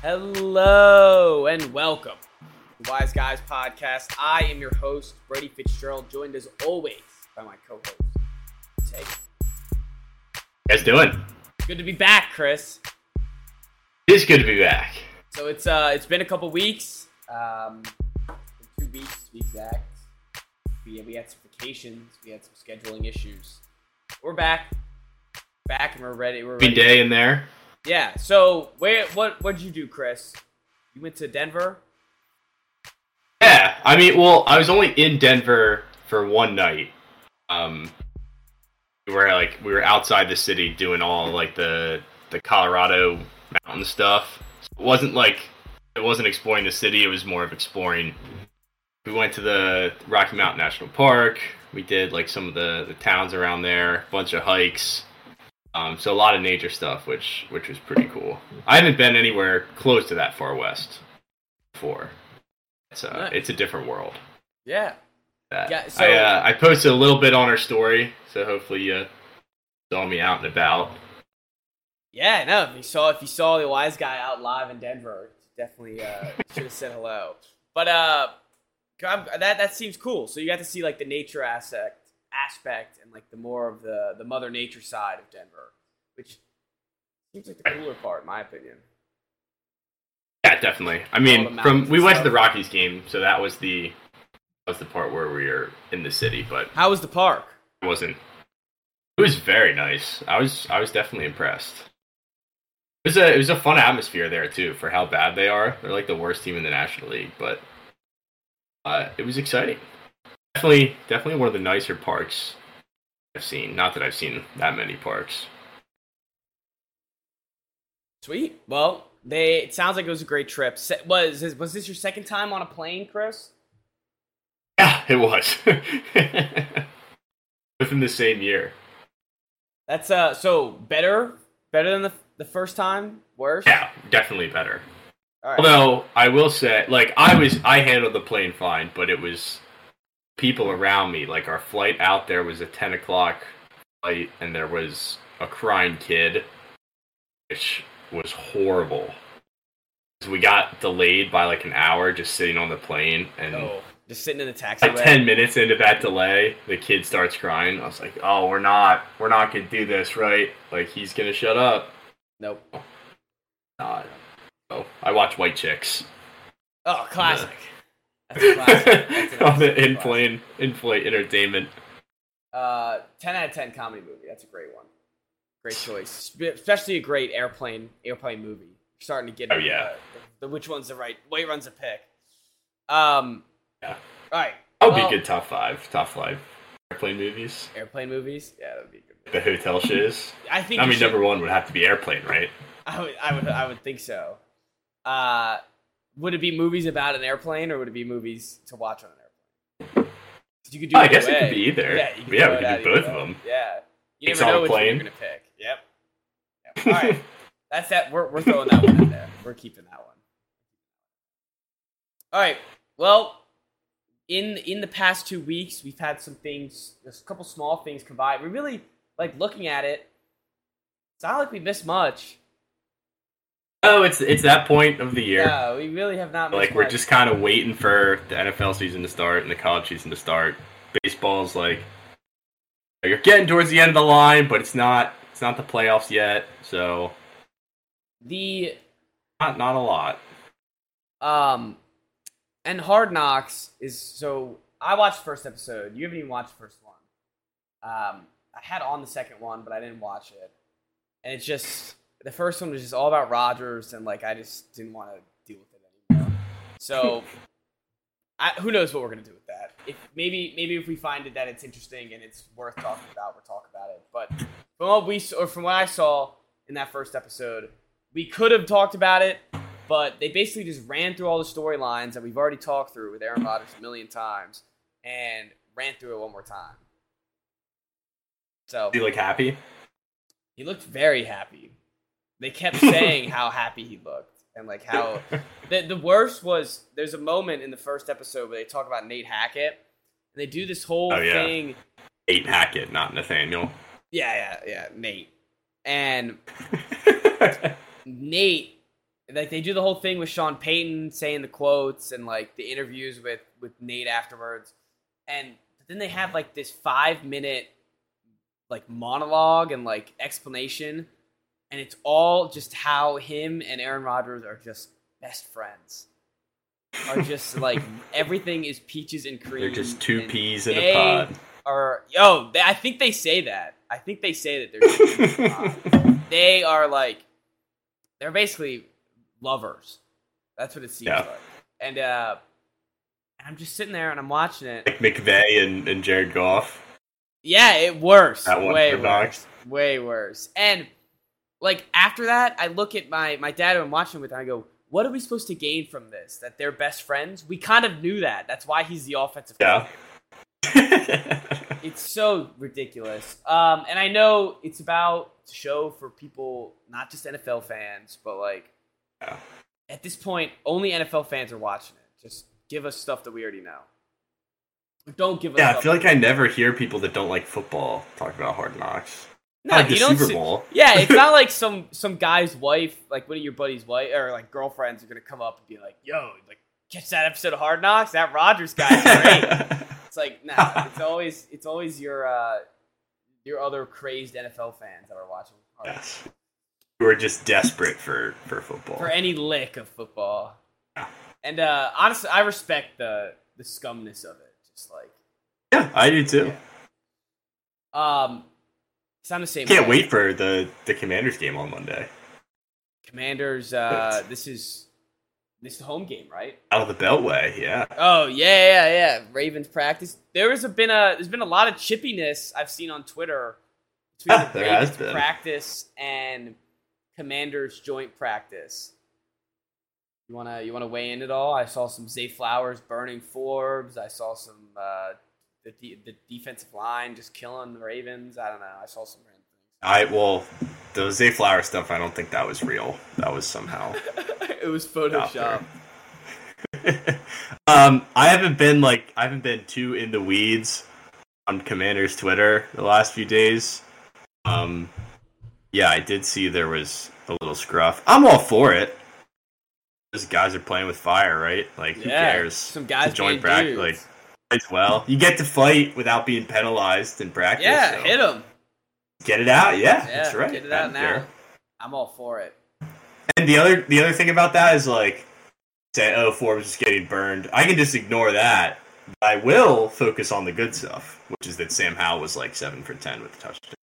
Hello and welcome to Wise Guys Podcast. I am your host, Brady Fitzgerald, joined as always by my co-host, Tay. You guys doing? Good to be back, Chris. It is good to be back. So it's uh it's been a couple weeks, um, two weeks to be exact. We we had some vacations, we had some scheduling issues. We're back, back, and we're ready. We're Every ready. day in there. Yeah. So where what what did you do, Chris? You went to Denver. Yeah, I mean, well, I was only in Denver for one night. Um, we were like we were outside the city doing all like the the Colorado mountain stuff. So it wasn't like it wasn't exploring the city. It was more of exploring. We went to the Rocky Mountain National Park. We did like some of the the towns around there. A bunch of hikes. Um, so a lot of nature stuff, which which was pretty cool. I haven't been anywhere close to that far west before. It's uh, Nice. it's a different world. Yeah. That. Yeah, so- I uh, I posted a little bit on our story, so hopefully you saw me out and about. Yeah, no. If you saw if you saw the wise guy out live in Denver, definitely uh, should have said hello. But uh, that that seems cool. So you got to see like the nature aspect aspect and like the more of the the mother nature side of Denver, which seems like the cooler part, in my opinion. Yeah, definitely. I mean, from we went to the Rockies game, so that was the that was the part where we were in the city, but How was the park? it wasn't. It was very nice. I was I was definitely impressed. It was a it was a fun atmosphere there too for how bad they are. They're like the worst team in the National League, but uh, it was exciting. Definitely definitely one of the nicer parks I've seen. Not that I've seen that many parks. Sweet. Well, they. It sounds like it was a great trip. Se- Was this, was this your second time on a plane, Chris? Yeah, it was. Within the same year. That's uh. So better, better than the the first time. Worse. Yeah, definitely better. Right. Although I will say, like I was, I handled the plane fine, but it was people around me. Like our flight out there was a ten o'clock flight, and there was a crying kid, which was horrible. We got delayed by like an hour just sitting on the plane, and Oh, just sitting in the taxi. like ten minutes into that delay, the kid starts crying. I was like, "Oh, we're not, we're not gonna do this, right? Like he's gonna shut up." Nope. Nah. Oh, I watch White Chicks. Oh, classic. That's a classic. On the in plane in flight entertainment. Uh, ten out of ten comedy movie. That's a great one. Great choice, especially a great airplane airplane movie. You're starting to get. Oh, yeah. The, the, which one's the right? Which one's a pick? Um. Yeah. All right. That would Well- be good top five. Top five airplane movies. Airplane movies. Yeah, that would be good. The hotel shiz. I think. I mean, should- number one would have to be airplane, right? I would, I would, I would think so. Uh, would it be movies about an airplane, or would it be movies to watch on an airplane? You could do. I guess it could be either. Yeah, you could Yeah, we could do both of them. Yeah, you It's never know which plane. you're gonna pick. Yep. Yep. All right, that's that. We're we're throwing that one in there. We're keeping that one. All right. Well, in in the past two weeks, we've had some things, just a couple small things combined. We really like looking at it. It's not like we missed much. Oh, it's it's that point of the year. Yeah, we really have not. missed Like we're much. just kind of waiting for the NFL season to start and the college season to start. Baseball's like you're getting towards the end of the line, but it's not. It's not the playoffs yet, so the not not a lot. um, and Hard Knocks is so. I watched the first episode. You haven't even watched the first one. Um, I had on the second one, but I didn't watch it. And it's just the first one was just all about Rodgers, and like I just didn't want to deal with it anymore. So, I, who knows what we're gonna do with that? If maybe maybe if we find it that it's interesting and it's worth talking about, we'll talk about it. But from what we or from what I saw in that first episode, we could have talked about it, but they basically just ran through all the storylines that we've already talked through with Aaron Rodgers a million times and ran through it one more time. So he you look happy? he looked very happy. They kept saying how happy he looked and like how the the worst was there's a moment in the first episode where they talk about Nate Hackett and they do this whole Oh, yeah. thing. Nate Hackett, not Nathaniel. Yeah, yeah, yeah, Nate. And Nate like they do the whole thing with Sean Payton saying the quotes and like the interviews with with Nate afterwards, and then they have like this five minute like monologue and like explanation, and it's all just how him and Aaron Rodgers are just best friends. Are just like everything is peaches and cream. They're just two peas in a pod. Are yo? They, I think they say that. I think they say that they're. two peas in a pod. they are like, they're basically lovers. That's what it seems Yeah. like. And uh, I'm just sitting there and I'm watching it. Like McVay and, and Jared Goff. Yeah, it worse. That one Way worse. Knox. Way worse. And like after that, I look at my my dad who I'm watching with, and I go, "What are we supposed to gain from this? That they're best friends? We kind of knew that. That's why he's the offensive. Yeah. It's so ridiculous. Um, and I know it's about to show for people, not just NFL fans, but like Yeah. at this point, only NFL fans are watching it. Just give us stuff that we already know. Don't give us. yeah, I feel like I never hear people that don't like football talk about Hard Knocks. No, like the you don't Super see- Yeah, it's not like some some guy's wife, like one of your buddy's wife or like girlfriends, are gonna come up and be like, "Yo, like catch that episode of Hard Knocks? That Rodgers guy's great." it's like, nah, it's always it's always your uh your other crazed NFL fans that are watching yes. Who are just desperate for, for football. for any lick of football. Yeah. And uh honestly, I respect the the scumness of it. Just like, yeah, I do too. um, it's on the same. Can't way. wait for the, the Commanders game on Monday. Commanders. Uh, this is this is the home game, right? Out of the Beltway, yeah. Oh yeah, yeah, yeah. Ravens practice. There has been a there's been a lot of chippiness I've seen on Twitter between Ah, the Ravens practice and Commanders joint practice. You wanna you wanna weigh in at all? I saw some Zay Flowers burning Forbes. I saw some uh, the the defensive line just killing the Ravens. I don't know. I saw some I well, the Zay Flower stuff. I don't think that was real. That was somehow. it was Photoshop. um, I haven't been like I haven't been too in the weeds on Commander's Twitter the last few days. Um, yeah, I did see there was a little scruff. I'm all for it. Those guys are playing with fire, right? Like, who Yeah, cares? some guys being practice, like as well. You get to fight without being penalized in practice. Yeah, so hit him. Get it out. Yeah, Yeah, that's right. get it out now. I'm all for it. And the other the other thing about that is like say, oh, Forbes is getting burned. I can just ignore that. I will focus on the good stuff, which is that Sam Howell was like seven for ten with a touchdown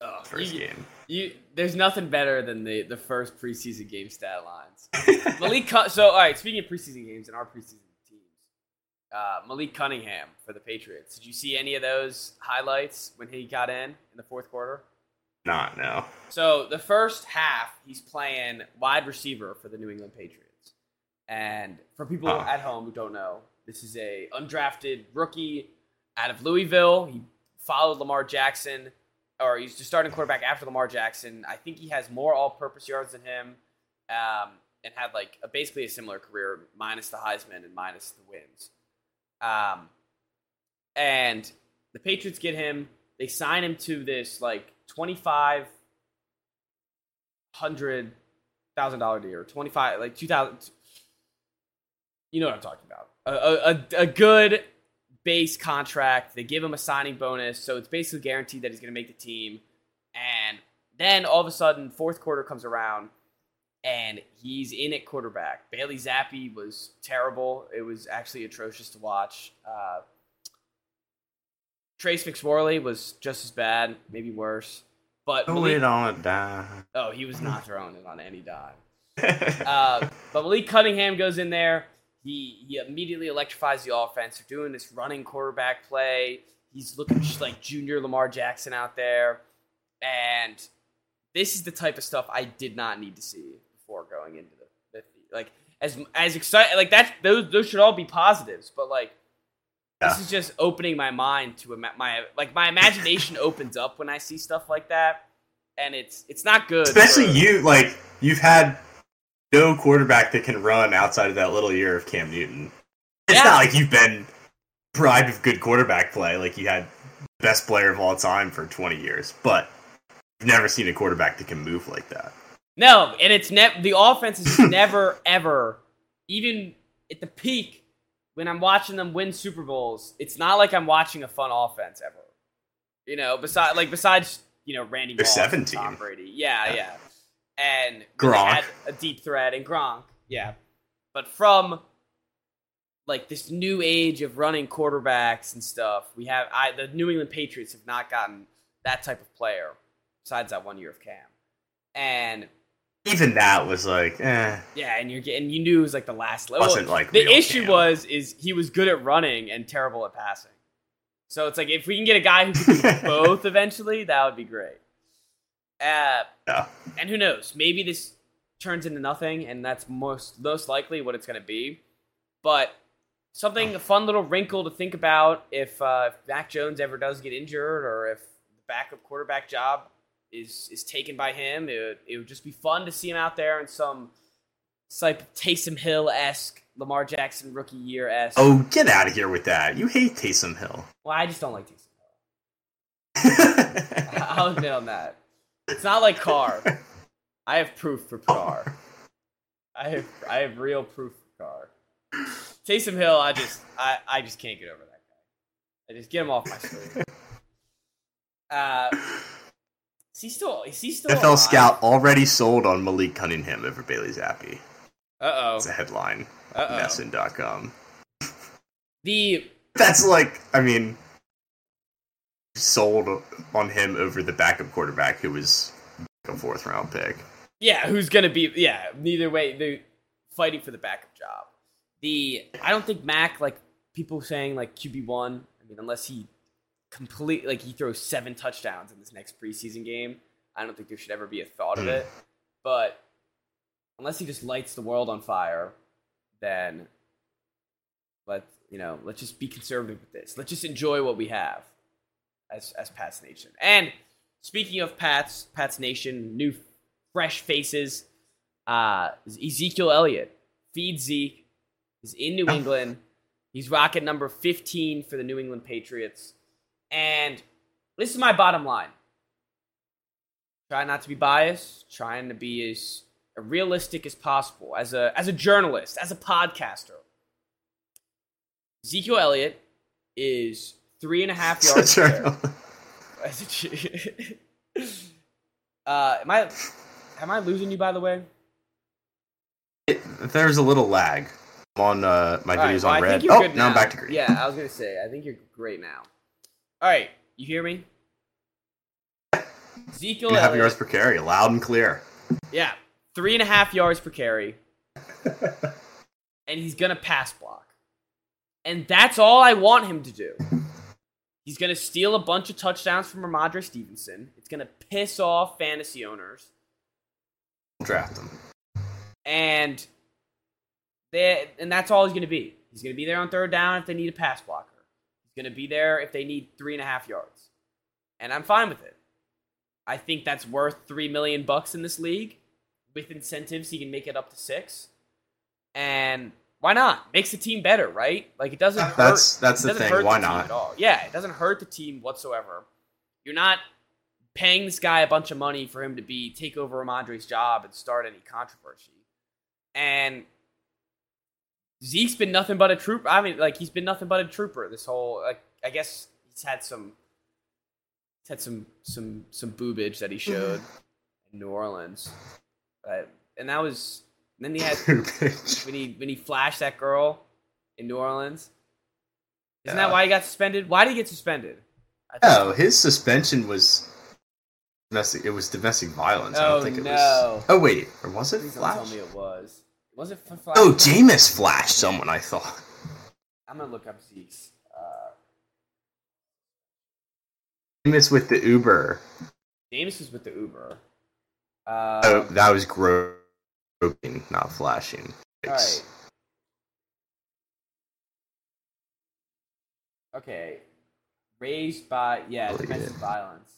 Oh, first you, game. you, there's nothing better than the, the first preseason game stat lines. Malik, so all right. Speaking of preseason games and our preseason uh, Malik Cunningham for the Patriots. Did you see any of those highlights when he got in in the fourth quarter? Not no. So the first half, he's playing wide receiver for the New England Patriots. And for people at home who don't know, this is a undrafted rookie out of Louisville. He followed Lamar Jackson, or he's the starting quarterback after Lamar Jackson. I think he has more all-purpose yards than him, um, and had like a, basically a similar career, minus the Heisman and minus the wins. Um, and the Patriots get him. They sign him to this like twenty-five hundred thousand dollar deal, twenty five like two thousand. You know what I'm talking about. A, a, a good base contract. They give him a signing bonus, so it's basically guaranteed that he's going to make the team. And then all of a sudden, fourth quarter comes around, and he's in at quarterback. Bailey Zappe was terrible. It was actually atrocious to watch. Uh, Trace McSorley was just as bad, maybe worse. But Malik, on a dime. oh, he was not throwing it on any dime. Uh, but Malik Cunningham goes in there. He he immediately electrifies the offense. They're doing this running quarterback play. He's looking just like junior Lamar Jackson out there, and this is the type of stuff I did not need to see before going into the, the like as as excited like that. Those those should all be positives, but like this is just opening my mind to ima- my like my imagination opens up when I see stuff like that, and it's it's not good. Especially for- you, like you've had no quarterback that can run outside of that little year of Cam Newton. It's Yeah. not like you've been bribed of good quarterback play, like you had the best player of all time for 20 years, but you've never seen a quarterback that can move like that. No, and it's ne- the offense is never ever even at the peak when I'm watching them win Super Bowls. It's not like I'm watching a fun offense ever. You know, besides like besides you know Randy Moss, and 17. Tom Brady. Yeah, Yeah. yeah, and Gronk. had a deep threat and Gronk. Yeah, but from like this new age of running quarterbacks and stuff, we have I the New England Patriots have not gotten that type of player besides that one year of Cam. And Even that was like, eh. yeah, and you're getting you knew it was like the last level. Wasn't like the issue Cam. was is he was good at running and terrible at passing. So it's like if we can get a guy who can do both eventually, that would be great. Uh, Yeah. and who knows? Maybe this turns into nothing, and that's most most likely what it's going to be. But something a fun little wrinkle to think about if uh, if Mac Jones ever does get injured, or if the backup quarterback job is is taken by him, it would, it would just be fun to see him out there in some like Taysom Hill esque Lamar Jackson rookie year esque. Oh, get out of here with that. You hate Taysom Hill. Well, I just don't like Taysom Hill. I'll admit on that. It's not like Carr. I have proof for Carr. I have I have real proof for Carr. Taysom Hill, I just I, I just can't get over that guy. I just get him off my screen. Uh, is he still is he still NFL alive? Scout already sold on Malik Cunningham over Bailey Zappe. Uh oh. It's a headline. Uh. Messin.com. The That's like, I mean, sold on him over the backup quarterback who was a fourth round pick. Yeah, who's gonna be? Yeah, neither way, they're fighting for the backup job. The I don't think Mac like people saying like QB one. I mean, unless he complete like he throws seven touchdowns in this next preseason game, I don't think there should ever be a thought of Hmm. it. But unless he just lights the world on fire, then let you know. Let's just be conservative with this. Let's just enjoy what we have as as Pats Nation. And speaking of Pats, Pats Nation, new fresh faces. Uh, Ezekiel Elliott, feed Zeke, is in New Oh. England. He's rocket number 15 for the New England Patriots. And this is my bottom line. Try not to be biased, trying to be as realistic as possible as a as a journalist, as a podcaster. Ezekiel Elliott is three and a half yards. Such per carry. a- As a ch- uh, am I am I losing you by the way? There's a little lag on uh, my All right, videos well, on I red. think you're Oh, good now I'm back to green. Yeah, I was gonna say I think you're great now. All right, you hear me? Ezekiel Two and a half yards per carry, loud and clear. yeah, three and a half yards per carry, and he's gonna pass block, and that's all I want him to do. He's gonna steal a bunch of touchdowns from Rhamondre Stevenson. It's gonna piss off fantasy owners. Draft him. and they and that's all he's going to be. He's going to be there on third down if they need a pass blocker. Going to be there if they need three and a half yards, and I'm fine with it. I think that's worth three million bucks in this league. With incentives, he can make it up to six, and why not? Makes the team better, right? Like it doesn't hurt. That's that's the thing. Why the not? At all. Yeah, it doesn't hurt the team whatsoever. You're not paying this guy a bunch of money for him to be take over Rhamondre's job and start any controversy. And Zeke's been nothing but a trooper. I mean, like he's been nothing but a trooper this whole. Like I guess he's had some, he's had some some some boobage that he showed in New Orleans, but and that was. And then he had when he when he flashed that girl in New Orleans. Isn't that why he got suspended? Why did he get suspended? I Oh, his suspension was domestic. It was domestic violence. I Oh, don't think it no. was. Oh wait, or was it Please Flash? tell me it was. Was it for Flash? Oh, Jameis flashed someone. I thought. I'm gonna look up Zeke's. Uh, Jameis with the Uber. Jameis was with the Uber. Uh, oh, that was groping, not flashing. all right. Okay. Raised by yeah domestic violence.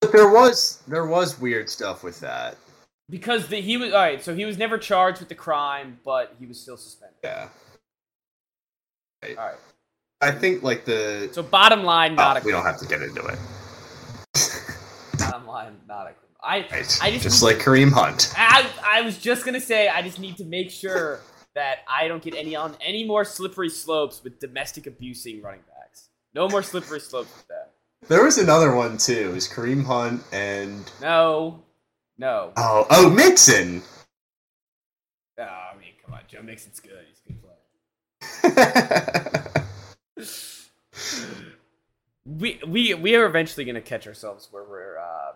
But there was there was weird stuff with that. Because the, he was all right. So he was never charged with the crime, but he was still suspended. Yeah. All right. I think like the So bottom line, Oh, not a we don't have to get into it. bottom line. not a. I Right. I just, just like Kareem Hunt. I I was just gonna say I just need to make sure that I don't get any on any more slippery slopes with domestic abusing running backs. No more slippery slopes with that. There was another one too. It was Kareem Hunt and No, no. oh oh Mixon. Oh, I mean, come on, Joe Mixon's good. He's a good player. we we we are eventually gonna catch ourselves where we're uh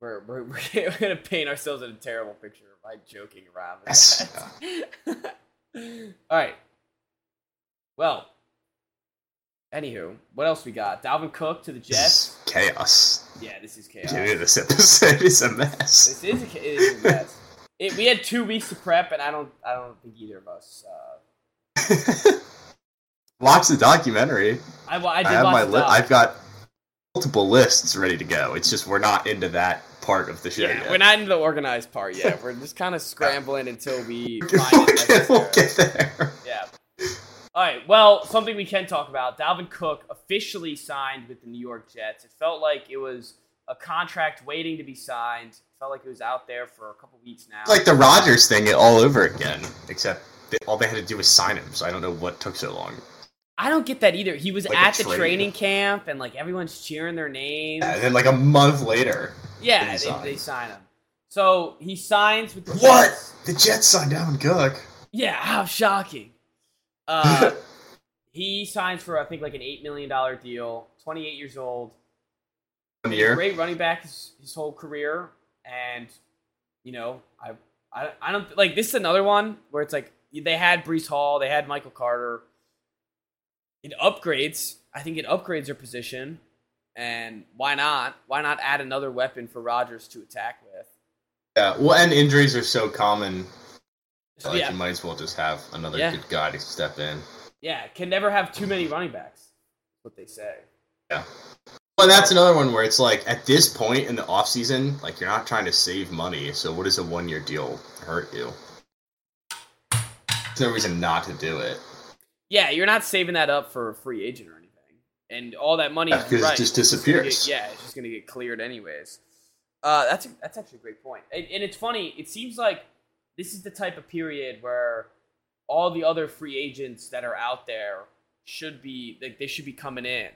we're we're, we're gonna paint ourselves in a terrible picture by joking around. All right. Well. Anywho, what else we got? Dalvin Cook to the Jets. Chaos. Yeah, this is chaos. Dude, this episode is a mess. This is a, it is a mess. It, we had two weeks to prep, and I don't I don't think either of us. Uh, Watch the documentary. I, wa- I I, have watch my li-. I've got multiple lists ready to go. It's just we're not into that part of the show Yeah, yet. we're not into the organized part yet. We're just kind of scrambling until we we'll, it get, we'll get there. Yeah. All right. Well, something we can talk about. Dalvin Cook officially signed with the New York Jets. It felt like it was a contract waiting to be signed. It felt like it was out there for a couple weeks now. Like the Rodgers thing all over again, except they, all they had to do was sign him. So I don't know what took so long. I don't get that either. He was Like at the trade. training camp, and like everyone's cheering their names. And then like a month later, Yeah, They they, signed. they sign him. So he signs with the What? Jets. the Jets signed Dalvin Cook. Yeah, how shocking. Uh, he signs for I think like an eight million dollar deal. Twenty eight years old. One year. Great running back his, his whole career, and you know I I I don't like this is another one where it's like they had Breece Hall, they had Michael Carter. It upgrades. I think it upgrades their position, and why not? Why not add another weapon for Rodgers to attack with? Yeah. Well, and injuries are so common. Like yeah, you might as well just have another Yeah. good guy to step in. yeah, can never have too many running backs. What they say. Yeah. Well, that's another one where it's like at this point in the off season, like you're not trying to save money. So what does a one year deal hurt you? There's no reason not to do it. Yeah, you're not saving that up for a free agent or anything, and all that money Yeah, 'cause it right, just it's gonna get- disappears. yeah, it's just gonna get cleared anyways. Uh, that's a, that's actually a great point, and, and it's funny. It seems like this is the type of period where all the other free agents that are out there should be like they should be coming in.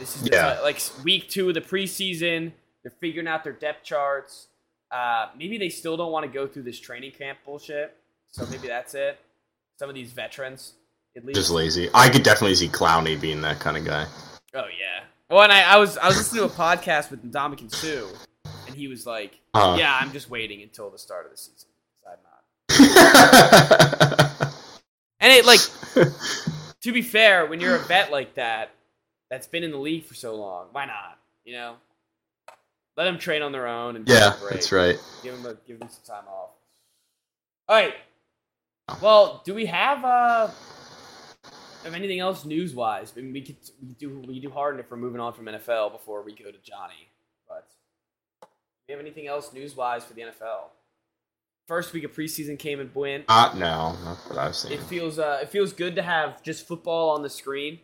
This is the Yeah. like week two of the preseason. They're figuring out their depth charts. Uh, maybe they still don't want to go through this training camp bullshit. So maybe that's it. Some of these veterans, at least. Just lazy. I could definitely see Clowney being that kind of guy. Oh yeah. Well, and I, I was I was listening to a podcast with Ndamukong Suh, and he was like, Uh. "Yeah, I'm just waiting until the start of the season. 'Cause I'm not." And it like to be fair, when you're a vet like that, that's been in the league for so long, why not? You know, let them train on their own and yeah, that's right. Give them a, give them some time off. All right. Well, do we have uh have anything else news wise? I mean, we could we do we do harden if we're moving on from NFL before we go to Johnny. But do we have anything else news wise for the NFL? First week of preseason came and went. Uh, no, not what I was saying. It feels uh it feels good to have just football on the screen.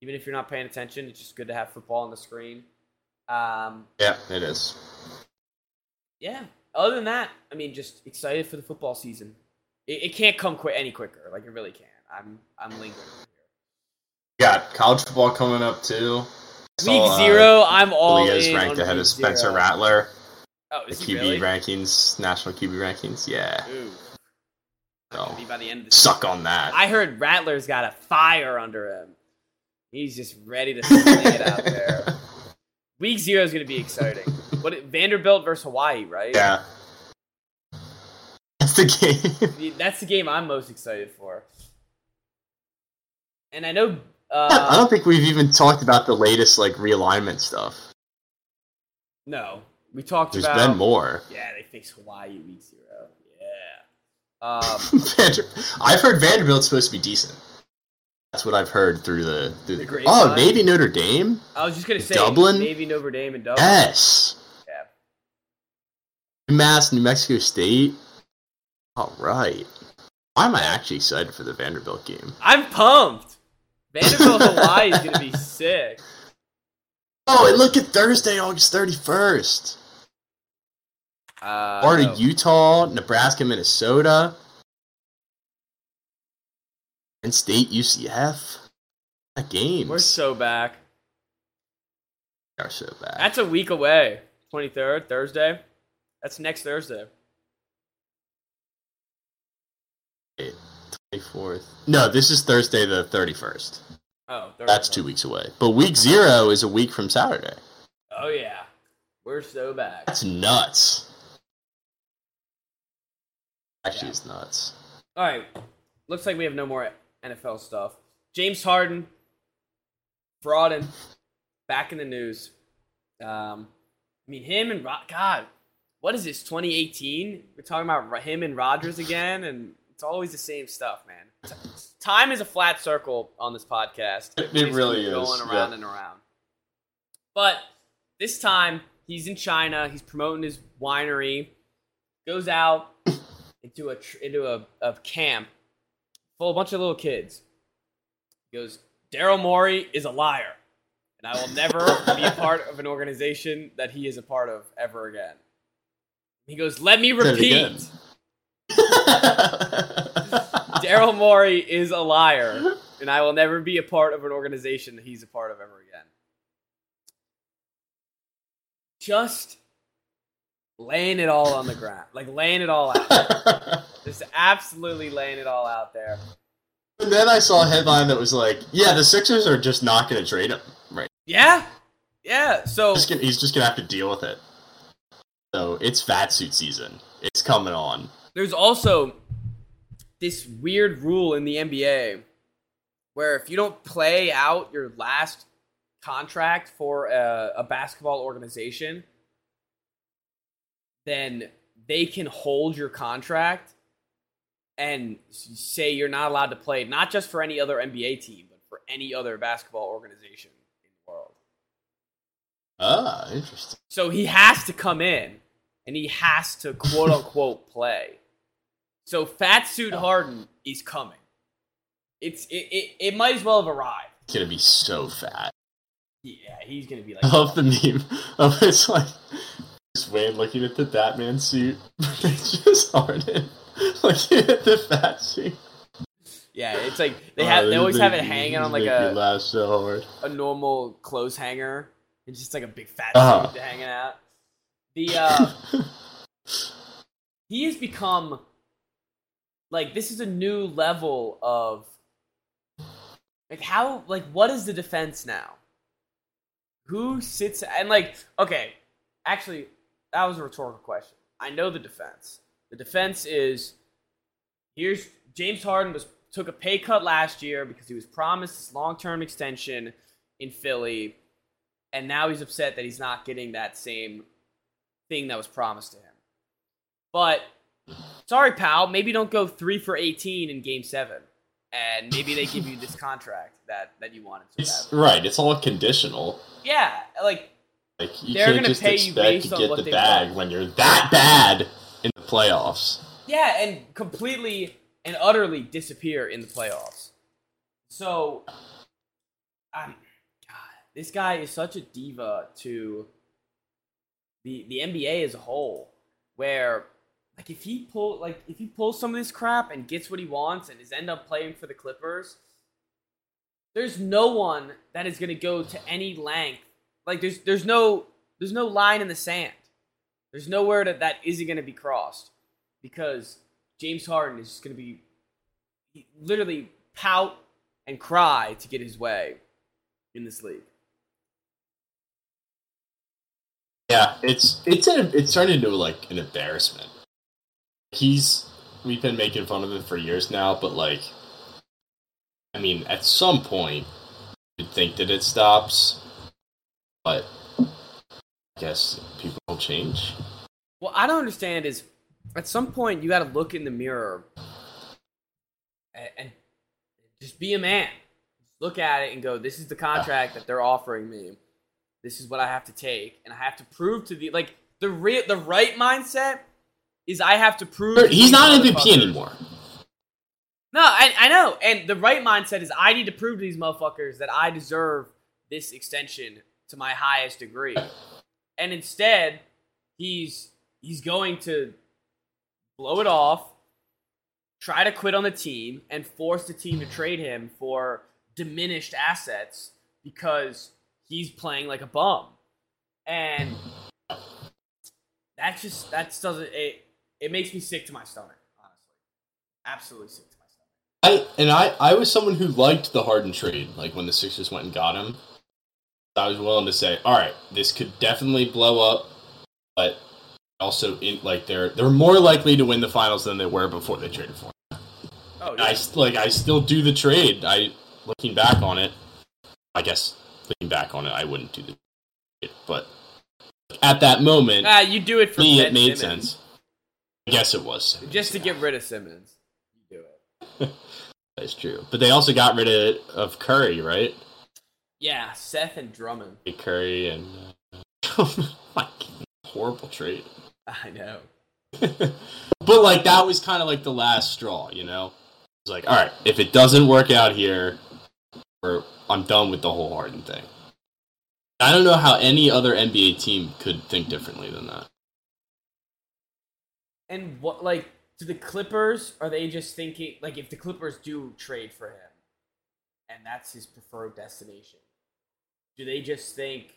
Even if you're not paying attention, it's just good to have football on the screen. Um, Yeah, it is. yeah. Other than that, I mean, just excited for the football season. It, it can't come quick any quicker. Like it really can't. I'm I'm lingering here. Got college football coming up too. Week Saw, uh, zero, I'm all Lee is ranked ahead of Spencer zero. Rattler. Oh, The QB really? rankings, national QB rankings. Yeah. Ooh, So maybe by the end of the suck on that. I heard Rattler's got a fire under him. He's just ready to sling it out there. Week zero is going to be exciting. What Vanderbilt versus Hawaii, right? yeah. That's the game. That's the game I'm most excited for. And I know. I Uh, don't think we've even talked about the latest like realignment stuff. no, we talked There's about. been more. Yeah, they fixed Hawaii week zero. Yeah. Um, I've heard Vanderbilt's supposed to be decent. That's what I've heard through the through The the. oh, maybe Notre Dame. I was just gonna say Dublin? maybe Notre Dame and Dublin. Yes. Yeah. Mass, New Mexico State. All right. Why am I actually excited for the Vanderbilt game? I'm pumped. Vanderbilt Hawaii is gonna be sick. Oh, and look at Thursday, August 31st. Uh, Florida, no. Utah, Nebraska, Minnesota, and State, UCF. That games We're so back. We are so bad. That's a week away. 23rd, Thursday. That's next Thursday. 24th. No, this is Thursday the 31st. Oh, Thursday. That's two weeks away. But week zero is a week from Saturday. Oh, yeah. We're so back. That's nuts. Actually, Yeah. nuts. All right. Looks like we have no more NFL stuff. James Harden, Frauden, back in the news. Um, I mean, him and Ro- God, what is this? 2018? We're talking about him and Rodgers again, and it's always the same stuff, man. T- Time is a flat circle on this podcast. It- it really is, going around yeah. and around. But this time, he's in China. He's promoting his winery. Goes out into a into a, a camp full of a bunch of little kids. He goes, Daryl Morey is a liar, and I will never be a part of an organization that he is a part of ever again. He goes, let me Say it again. repeat. Daryl Morey is a liar, and I will never be a part of an organization that he's a part of ever again. Just laying it all on the ground, like laying it all out. Just absolutely laying it all out there. and then I saw a headline that was like, "Yeah, the Sixers are just not going to trade him. Right? Yeah, yeah. So Just gonna, he's just going to have to deal with it." So it's fat suit season. It's coming on. there's also this weird rule in the NBA where if you don't play out your last contract for a, a basketball organization, then they can hold your contract and say you're not allowed to play, not just for any other NBA team, but for any other basketball organization in the world. Ah, interesting. So he has to come in and he has to quote unquote play. So Fat Suit Harden is coming. It's it, it, it might as well have arrived. It's to be so fat. Yeah, he's gonna be like. I love the meme of it's like Bruce Wayne looking at the Batman suit. it's just Harden looking at the fat suit. Yeah, it's like they Oh, have they always is have it hanging on like a, so hard. a normal clothes hanger. It's just like a big fat Uh-huh. suit hanging out. The uh he has become like this is a new level of like how like what is the defense now who sits and like okay actually that was a rhetorical question i know the defense the defense is here's james harden was took a pay cut last year because he was promised this long-term extension in philly and now he's upset that he's not getting that same thing that was promised to him but sorry, pal, maybe don't go three for 18 in game seven. And maybe they give you this contract that, that you wanted to It's have. right. It's all conditional. Yeah, like, Like you They're can't just expect to get the bag want. when you're that bad in the playoffs. yeah, and completely and utterly disappear in the playoffs. So, um, God, this guy is such a diva to the the NBA as a whole. Where, like, if he pull like if he pulls some of this crap and gets what he wants and is end up playing for the Clippers, there's no one that is going to go to any length. Like, there's there's no there's no line in the sand. There's nowhere that that isn't going to be crossed because James Harden is going to be literally pout and cry to get his way in this league. Yeah, it's it's a, it's turned into like an embarrassment. He's we've been making fun of him for years now, but like, I mean, at some point, you'd think that it stops, but I guess people change. What I don't understand is at some point you got to look in the mirror and, and just be a man. Look at it and go, "This is the contract that they're offering me. This is what I have to take, and I have to prove to the like the re- the right mindset is I have to prove He's not MVP anymore. No, I, I know. And the right mindset is I need to prove to these motherfuckers that I deserve this extension to my highest degree. And instead, he's he's going to blow it off, try to quit on the team, and force the team to trade him for diminished assets because he's playing like a bum. And that just that doesn't it it makes me sick to my stomach, honestly. Absolutely sick to my stomach. I and I I was someone who liked the Harden trade. Like when the Sixers went and got him, I was willing to say, all right, this could definitely blow up, but also in like they're they're more likely to win the finals than they were before they traded for him. Oh, And I like I still do the trade. I looking back on it, I guess looking back on it, I wouldn't do the trade, but at that moment, Ah, you do it for me Ben it made Simmons. sense. I guess it was. Just to get rid of Simmons. You do it. That's true. But they also got rid of, of Curry, right? Yeah, Seth and Drummond. Curry and uh, horrible trade. I know. but like that was kind of like the last straw, you know. It's like, all right, if it doesn't work out here, I'm done with the whole Harden thing. I don't know how any other NBA team could think differently than that. And what like do the Clippers are they just thinking like if the Clippers do trade for him and that's his preferred destination, do they just think,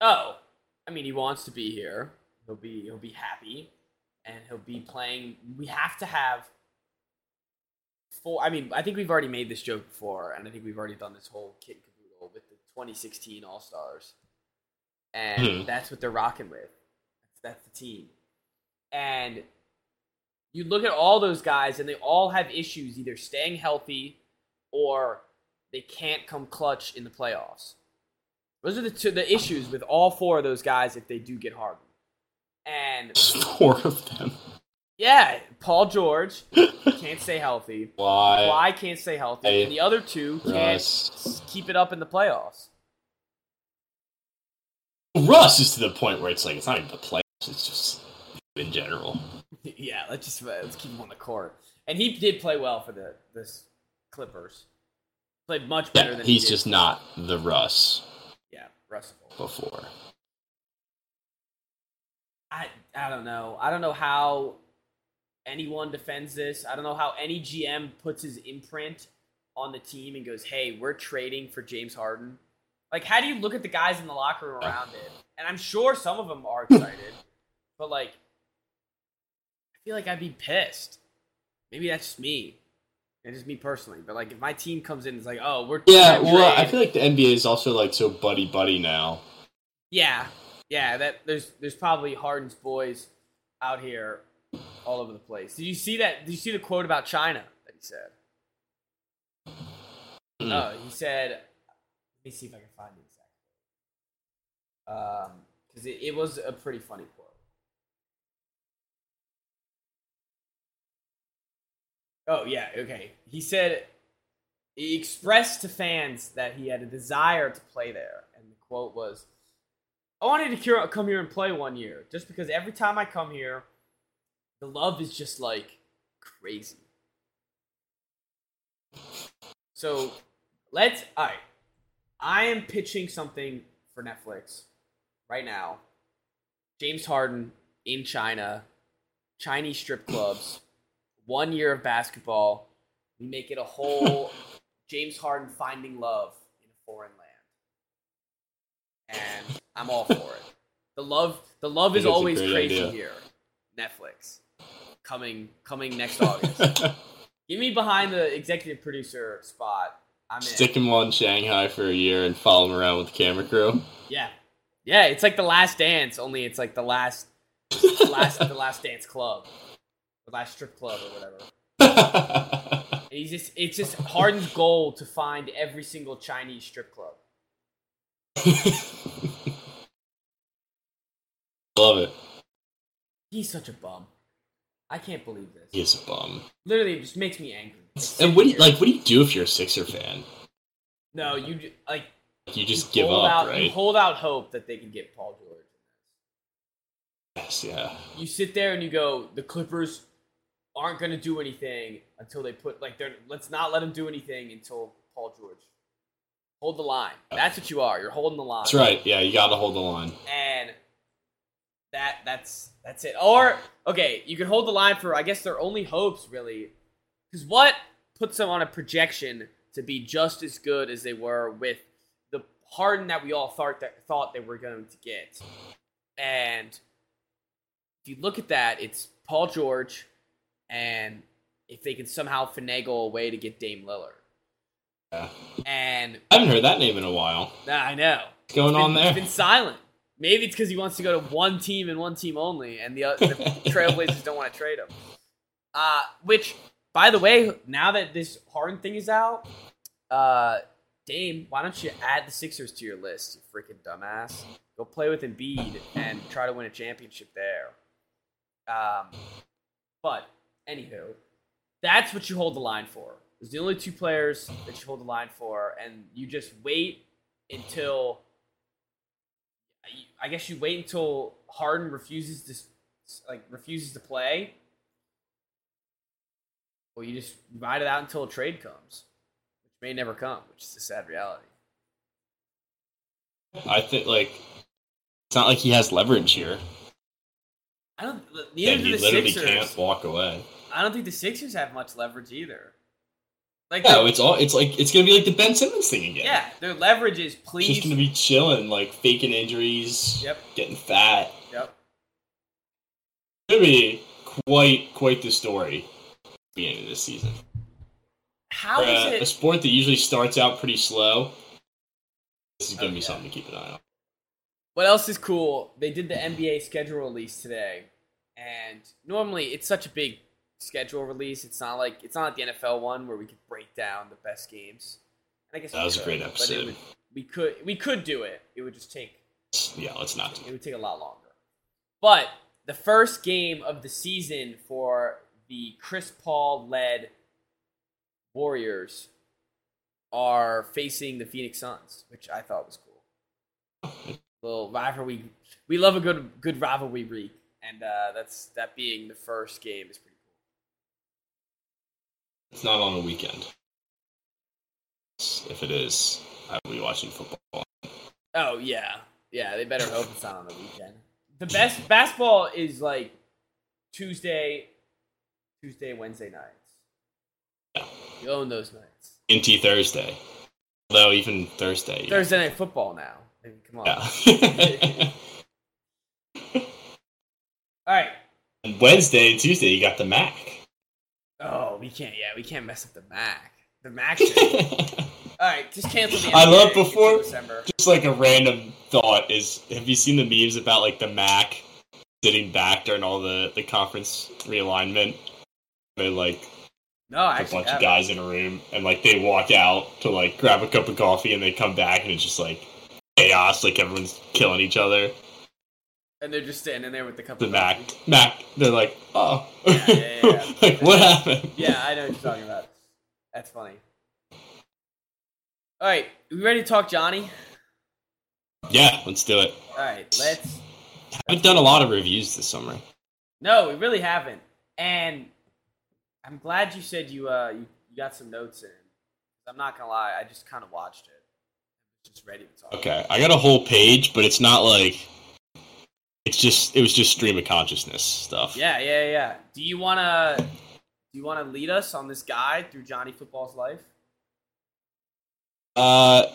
oh, I mean he wants to be here, he'll be he'll be happy, and he'll be playing. We have to have four. I mean, I think we've already made this joke before, and I think we've already done this whole kit and caboodle with the 2016 All Stars, and Hmm. that's what they're rocking with. That's, that's the team, and you look at all those guys, and they all have issues either staying healthy or they can't come clutch in the playoffs. Those are the two the issues with all four of those guys if they do get Harden. And four of them. yeah, Paul George can't stay healthy. Why? Why can't stay healthy? Hey, And the other two can't Russ. keep it up in the playoffs. Russ is to the point where it's like it's not even the playoffs; it's just in general. yeah, let's just let's keep him on the court. And he did play well for the this Clippers. Played much better Yeah, than he's he did. just not the Russ yeah, Russell. before. I I don't know. I don't know how anyone defends this. I don't know how any GM puts his imprint on the team and goes, "Hey, we're trading for James Harden." Like, how do you look at the guys in the locker room around it? And I'm sure some of them are excited, but like, I feel like I'd be pissed. Maybe that's just me. It's just me personally. But like, if my team comes in, and it's like, "Oh, we're Yeah, well, I feel like the NBA is also like so buddy buddy now. Yeah, yeah. That there's there's probably Harden's boys out here all over the place. Did you see that? Did you see the quote about China that he said? Oh, he said. Let me see if I can find the exact quote. Um, because it, it was a pretty funny Oh yeah, okay. He said he expressed to fans that he had a desire to play there, and the quote was, "I wanted to come here and play one year, just because every time I come here, the love is just like crazy." So let's. All right, I am pitching something for Netflix right now. James Harden in China, Chinese strip clubs, one year of basketball. We make it a whole James Harden finding love in a foreign land, and I'm all for it. The love, the love is think it's a always crazy idea. here. Netflix coming coming next August. Give me behind the executive producer spot. I'm in. Stick him on Shanghai for a year and follow him around with the camera crew. Yeah, yeah. It's like the Last Dance, only it's like the last, the last, the Last Dance club, the last strip club or whatever. He's just, it's just Harden's goal to find every single Chinese strip club. Love it. He's such a bum. I can't believe this. He's a bum. Literally, it just makes me angry. And what do you, like? What do you do if you're a Sixer fan? No, you like You just you give up, out, You right? hold out hope that they can get Paul George. Yes, yeah. you sit there and you go, the Clippers aren't going to do anything until they put like they're let's not let them do anything until Paul George Hold the line. That's what you are. You're holding the line. That's right. Yeah, you got to hold the line. And that that's that's it. Or okay, you can hold the line for I guess their only hopes really, because what puts them on a projection to be just as good as they were with the Harden that we all thought that thought they were going to get, and if you look at that, it's Paul George, and if they can somehow finagle a way to get Dame Lillard, Yeah. and I haven't heard that name in a while. I know What's going been, on there? It's been silent. Maybe it's because he wants to go to one team and one team only, and the, the Trailblazers don't want to trade him. Uh, which, by the way, now that this Harden thing is out, uh, Dame, why don't you add the Sixers to your list, you freaking dumbass? Go play with Embiid and try to win a championship there. Um, but anywho, that's what you hold the line for. There's the only two players that you hold the line for, and you just wait until I guess you wait until Harden refuses to like refuses to play, or you just ride it out until a trade comes, which may never come, which is a sad reality. I think like it's not like he has leverage here. I don't. Neither he do the literally Sixers. can't walk away. I don't think the Sixers have much leverage either. Like, No, it's all. It's like it's gonna be like the Ben Simmons thing again. yeah, their leverage is please. just gonna be chilling, like faking injuries, Yep. getting fat. Yep. Gonna be quite quite the story at the beginning of this season. How For is a, a sport that usually starts out pretty slow, this is gonna Oh, be yeah. something to keep an eye on. What else is cool? They did the NBA schedule release today, and normally it's such a big schedule release. It's not like it's not like the NFL one where we could break down the best games. And I guess That was a great episode. would- we could we could do it. It would just take Yeah, let's not. it would take a lot longer. But the first game of the season for the Chris Paul led Warriors are facing the Phoenix Suns, which I thought was cool. Little rivalry. We love a good good rivalry week, and uh, that's that being the first game is pretty. It's not on a weekend. If it is, I will be watching football. Oh yeah, yeah. They better hope it's not on the weekend. The best basketball is like Tuesday, Tuesday, Wednesday nights. Yeah. You own those nights. Into Thursday. Although even Thursday. Thursday night football now. I mean, come on. Yeah. All right. Wednesday and Tuesday, you got the Mac. We can't. Yeah, we can't mess up the Mac. The Mac. All right, just cancel the. I love before-. Just like a random thought is: Have you seen the memes about like the Mac sitting back during all the the conference realignment? They're like No, a bunch of guys in a room, and like they walk out to like grab a cup of coffee, and they come back, and it's just like chaos. Like everyone's killing each other. And they're just standing there with the cup The of Mac, coffee. Mac, they're like, oh, Yeah, yeah, yeah, like what happened? Yeah, I know what you're talking about. That's funny. All right, we ready to talk Johnny? Yeah, let's do it. All right, let's. I've done a lot of reviews this summer. No, we really haven't, and I'm glad you said you uh you, you got some notes in. I'm not gonna lie, I just kind of watched it. Just ready to talk. Okay, I got a whole page, but it's not like it's just it was just stream of consciousness stuff. Yeah, yeah, yeah. Do you wanna do you wanna lead us on this guide through Johnny Football's life? Uh,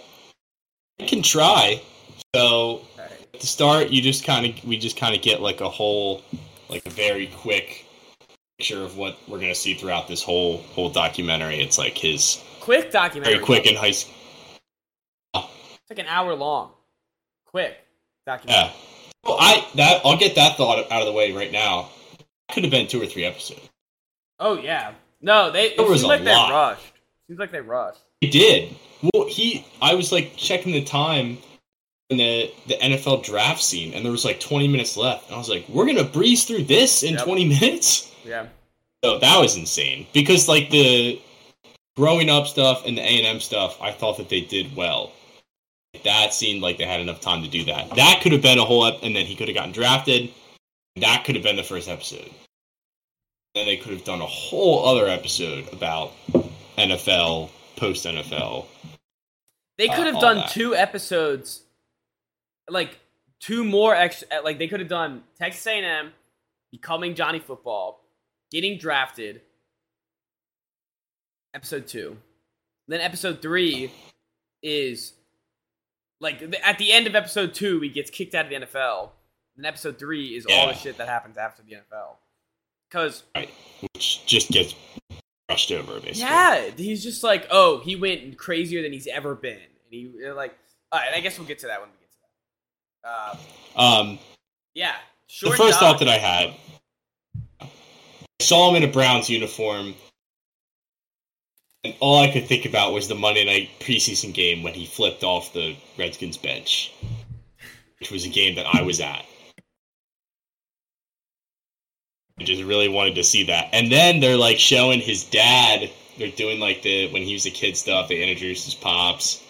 I can try. So right. to start, you just kind of we just kind of get like a whole like a very quick picture of what we're gonna see throughout this whole whole documentary. It's like his Quick documentary. very quick in high school. It's like an hour long. Quick documentary. Yeah. Well, I that I'll get that thought out of the way right now. Could have been two or three episodes. Oh yeah. No, they. It was seems like lot. they rushed. Seems like they rushed. He did. Well, he. I was like checking the time in the the NFL draft scene, and there was like 20 minutes left, and I was like, "We're gonna breeze through this in Yep. 20 minutes." Yeah. So that was insane because like the growing up stuff and the A and M stuff, I thought that they did well. That seemed like they had enough time to do that. That could have been a whole, ep- and then he could have gotten drafted. That could have been the first episode. Then they could have done a whole other episode about NFL, post NFL. They Uh, could have done that. two episodes, like two more extra. Like they could have done Texas A&M becoming Johnny Football, getting drafted. Episode two, then episode three is like at the end of episode two, he gets kicked out of the NFL. And episode three is all the shit that happens after the NFL. Because Right. Which just gets brushed over, basically. yeah, he's just like, oh, he went crazier than he's ever been, and he like, all right, I guess we'll get to that when we get to that. Uh, Um, yeah, the first doc- thought that I had, I saw him in a Browns uniform, all I could think about was the Monday night preseason game when he flipped off the Redskins bench, which was a game that I was at. I just really wanted to see that. And then they're like showing his dad. They're doing like the when he was a kid stuff. They introduced his pops.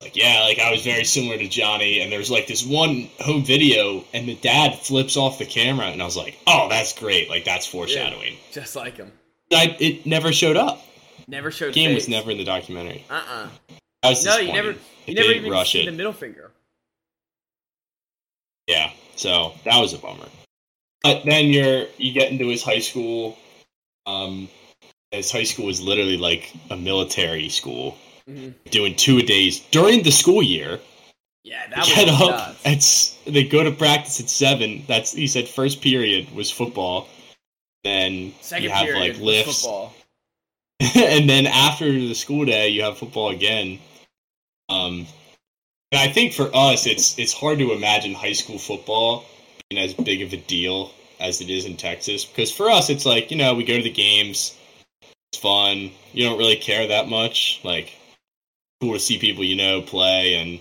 Like yeah, like I was very similar to Johnny. And there's like this one home video, and the dad flips off the camera, and I was like, oh, that's great. Like that's foreshadowing. just like him. I, it never showed up. Never showed. The game was never in the documentary. Uh uh I was No, you never. You never even rush it. the middle finger. Yeah, so that was a bummer. But then you're you get into his high school. Um, his high school was literally like a military school, hmm doing two a days during the school year. Yeah, that get was up. It's they go to practice at seven. That's he said first period was football. Then Second you have period like lifts, football. and then after the school day, you have football again. Um, and I think for us, it's it's hard to imagine high school football being as big of a deal as it is in Texas because for us, it's like you know we go to the games, it's fun. You don't really care that much. Like cool to see people you know play and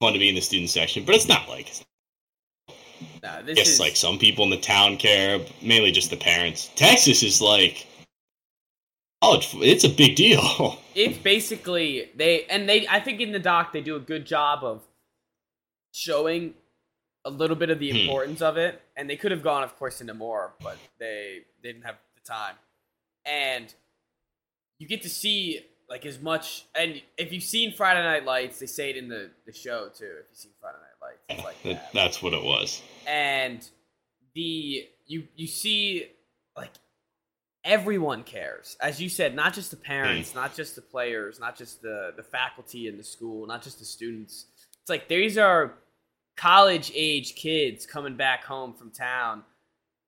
fun to be in the student section, but it's not like Nah, I guess is like some people in the town care, mainly just the parents. Texas is like college. It's a big deal. it's basically they and they i think in the doc they do a good job of showing a little bit of the Hmm. importance of it and they could have gone of course into more but they, they didn't have the time and you get to see like as much and if you've seen friday night lights they say it in the, the show too if you've seen friday night lights it's like that That's what it was. and the you you see like everyone cares. As you said not just the parents mm. not just the players not just the the faculty in the school not just the students. It's like these are college age kids coming back home from town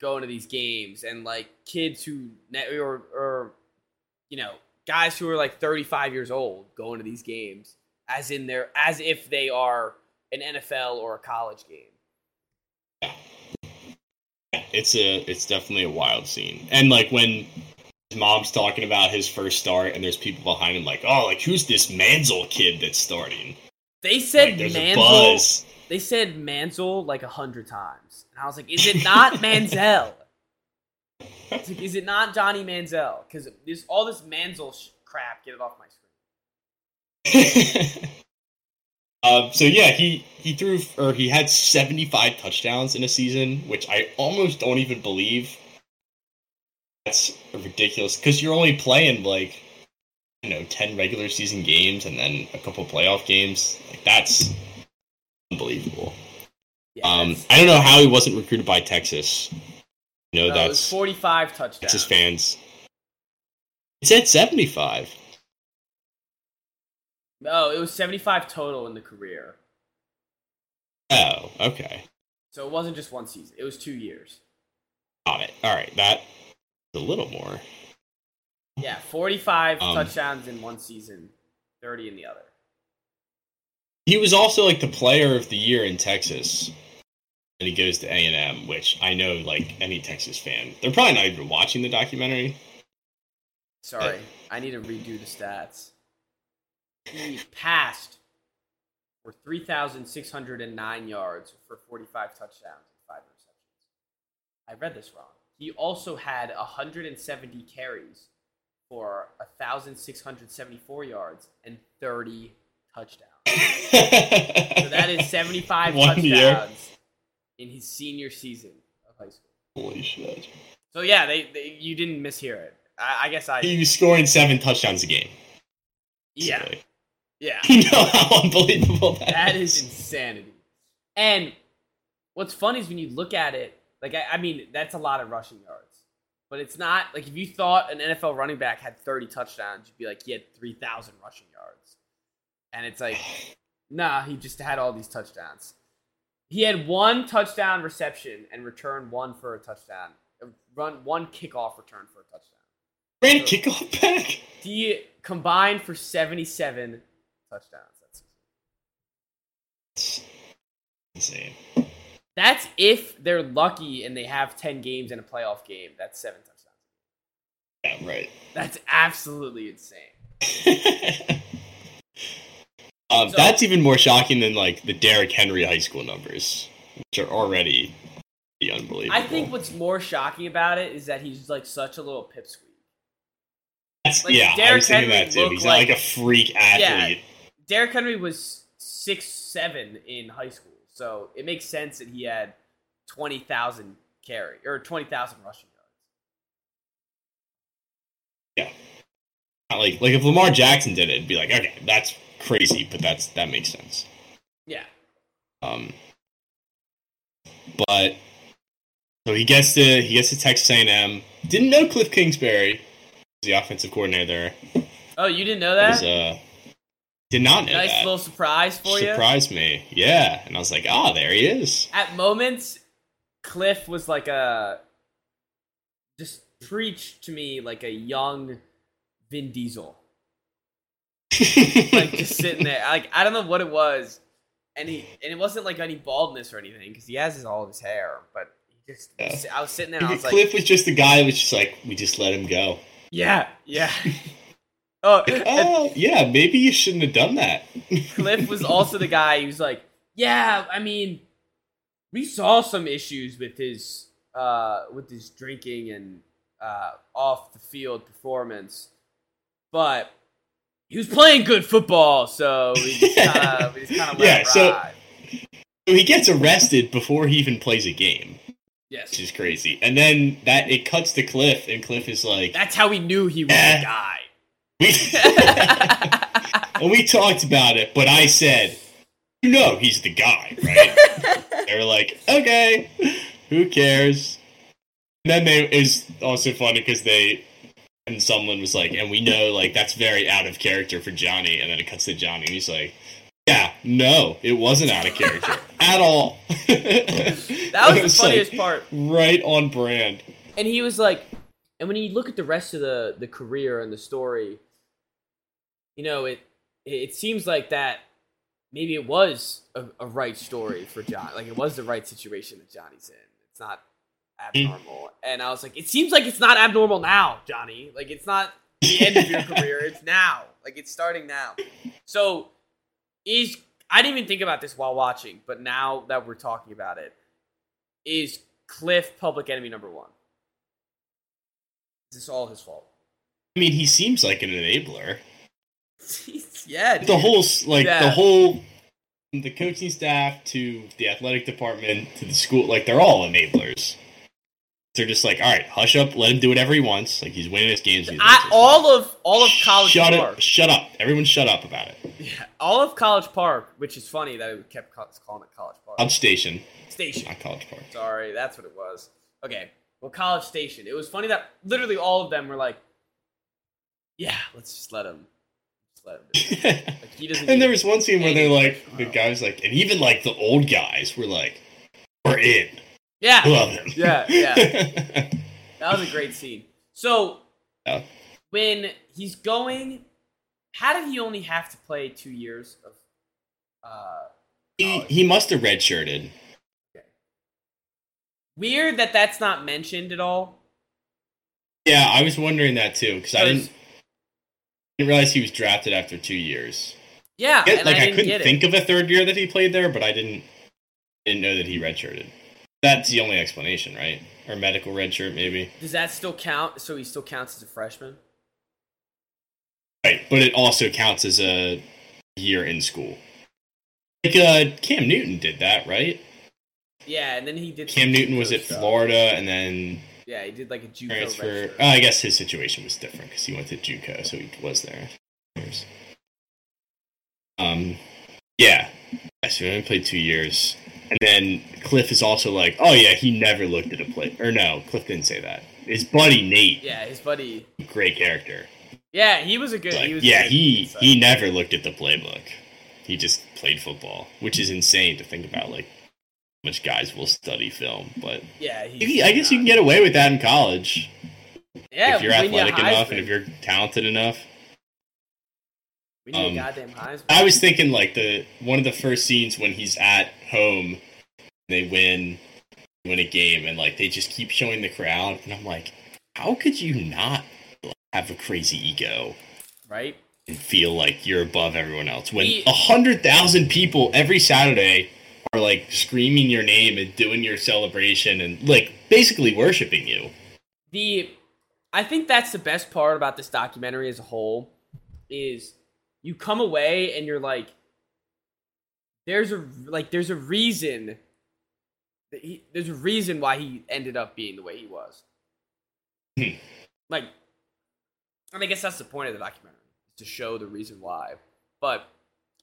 going to these games and like kids who or or you know guys who are like 35 years old going to these games as in their as if they are an NFL or a college game It's a it's definitely a wild scene. And like when his mom's talking about his first start and there's people behind him like, "Oh, like who's this Manzel kid that's starting?" They said Like Manzel. They said Manzel like a hundred times, and I was like, "Is it not Manzel? Like, is it not Johnny Manzel? Because this all this Manzel sh- crap. Get it off my screen." um, so yeah, he he threw or he had 75 touchdowns in a season, which I almost don't even believe. That's ridiculous because you're only playing like you know 10 regular season games and then a couple playoff games. Like that's unbelievable. Yeah, Um, I don't know how he wasn't recruited by Texas. You know no, that's forty-five touchdowns. Texas fans. It said 75. No, it was seventy-five total in the career. Oh, okay. So it wasn't just one season; it was two years. Got it. All right, that's a little more. Yeah, forty-five Um, touchdowns in one season, thirty in the other. He was also like the player of the year in Texas. And he goes to A and M, which I know, like any Texas fan, they're probably not even watching the documentary. Sorry, I need to redo the stats. He passed for 3,609 yards for 45 touchdowns and 5 interceptions. I read this wrong. He also had 170 carries for 1,674 yards and 30 touchdowns. So that is 75 One touchdowns year. in his senior season of high school. Holy shit! So yeah, they, they you didn't mishear it. I, I guess I He was scoring seven touchdowns a game. yeah. basically. Yeah. You know how unbelievable that, That is insanity. And what's funny is when you look at it, like I, I mean, that's a lot of rushing yards. But it's not like if you thought an NFL running back had 30 touchdowns, you'd be like, he had 3,000 rushing yards. And it's like, nah, he just had all these touchdowns. He had one touchdown reception and returned one for a touchdown. Run one kickoff return for a touchdown. Ran kickoff back. He combined for 77 touchdowns. That's Insane. That's if they're lucky and they have 10 games in a playoff game. That's seven touchdowns. Yeah, right. That's absolutely insane. um, So- that's even more shocking than like the Derrick Henry high school numbers, which are already unbelievable. I think what's more shocking about it is that he's like such a little pipsqueak. That's, like, yeah, I Derrick was thinking Henry that too. looked He's not like like- a freak athlete. Derrick Henry was six seven in high school, so it makes sense that he had 20,000 carry or 20,000 rushing yards. Yeah. Like like if Lamar Jackson did it, it'd be like, okay, that's crazy, but that's that makes sense. Yeah. Um, but so he gets to he gets to Texas A&M. Didn't know Cliff Kingsbury, was the offensive coordinator there. Oh, you didn't know Was, that? uh, did not know nice that. little surprise for you. Surprised me, yeah. And I was like, oh, there he is. at moments, Cliff was like a just preached to me like a young Vin Diesel, like just sitting there. Like I don't know what it was, and he and it wasn't like any baldness or anything because he has his, all of his hair, but he just Yeah. I was sitting there and I was like, Cliff was just the guy that was just like, we just let him go. yeah, yeah. oh, Oh, yeah, maybe you shouldn't have done that. Cliff was also the guy who's like, yeah, I mean, we saw some issues with his uh with his drinking and uh off the field performance, but he was playing good football, so we just kind of we just kind of let Yeah, it so- ride. So he gets arrested before he even plays a game, Yes, which is crazy. And then that it cuts to Cliff, and Cliff is like, that's how we knew he was Eh. the guy. We, and we talked about it, but I said, you know, he's the guy, right? they were like, okay, who cares? And then they it was also funny because they and someone was like, and we know like that's very out of character for Johnny, and then it cuts to Johnny, and he's like. Yeah, no, it wasn't out of character at all. That was the funniest part. Right on brand. and he was like and when you look at the rest of the the career and the story you know it it seems like that maybe it was a, a right story for john like it was the right situation that johnny's in. It's not hmm. abnormal. And i was like it seems like it's not abnormal now johnny. Like it's not the end of your career. It's now. Like it's starting now. So is i didn't even think about this while watching but now that we're talking about it is cliff public enemy number one? Is this all his fault? I mean, he seems like an enabler. Yeah, the whole like the whole the coaching staff to the athletic department to the school like they're all enablers. They're just like all right hush up let him do whatever he wants like he's winning his games I, all of all of College shut Park, up shut up. Everyone shut up about it. Yeah, all of College Park, which is funny that we kept calling it College Park. College Station. Station. not College Park. Sorry, that's what it was. Okay, well, College Station. It was funny that literally all of them were like, "Yeah, let's just let him, let him." Do it. Like he doesn't. and there was one scene where they're like the guys like and even like the old guys were like we're in yeah, love him Yeah, yeah. That was a great scene. So Yeah. when he's going, how did he only have to play two years of? Uh, he, he must have redshirted weird that that's not mentioned at all. yeah I was wondering that too because I didn't didn't realize he was drafted after two years Yeah, like I I, couldn't get think of a third year that he played there, but I didn't didn't know that he redshirted. That's the only explanation, right? Or medical redshirt, maybe. Does that still count? So he still counts as a freshman. Right, but it also counts as a year in school. Like uh, Cam Newton did that, right? Yeah, and then he did. Cam Newton was at stuff. Florida, and then Yeah, he did like a JUCO transfer. Oh, I guess his situation was different because he went to JUCO, so he was there. Um, yeah. yeah so he only played two years. And then Cliff is also like, oh yeah, he never looked at a play. Or no, Cliff didn't say that. His buddy Nate, Yeah, his buddy. great character. Yeah, he was a good. Like, he was yeah, good he he never looked at the playbook. He just played football, which is insane to think about. Like, much guys will study film, but Yeah, Maybe- I guess you can get away with that in college Yeah, if you're we need a athletic enough and if you're talented enough. we need um, goddamn Heisman. I was thinking like the one of the first scenes when he's at home, they win, win a game, and like they just keep showing the crowd, and I'm like, how could you not have a crazy ego right. and feel like you're above everyone else when a hundred thousand people every Saturday are like screaming your name and doing your celebration and like basically worshiping you? the I think that's the best part about this documentary as a whole is you come away and you're like there's a like there's a reason that he, there's a reason why he ended up being the way he was. Hmm. like and I guess that's the point of the documentary to show the reason why. But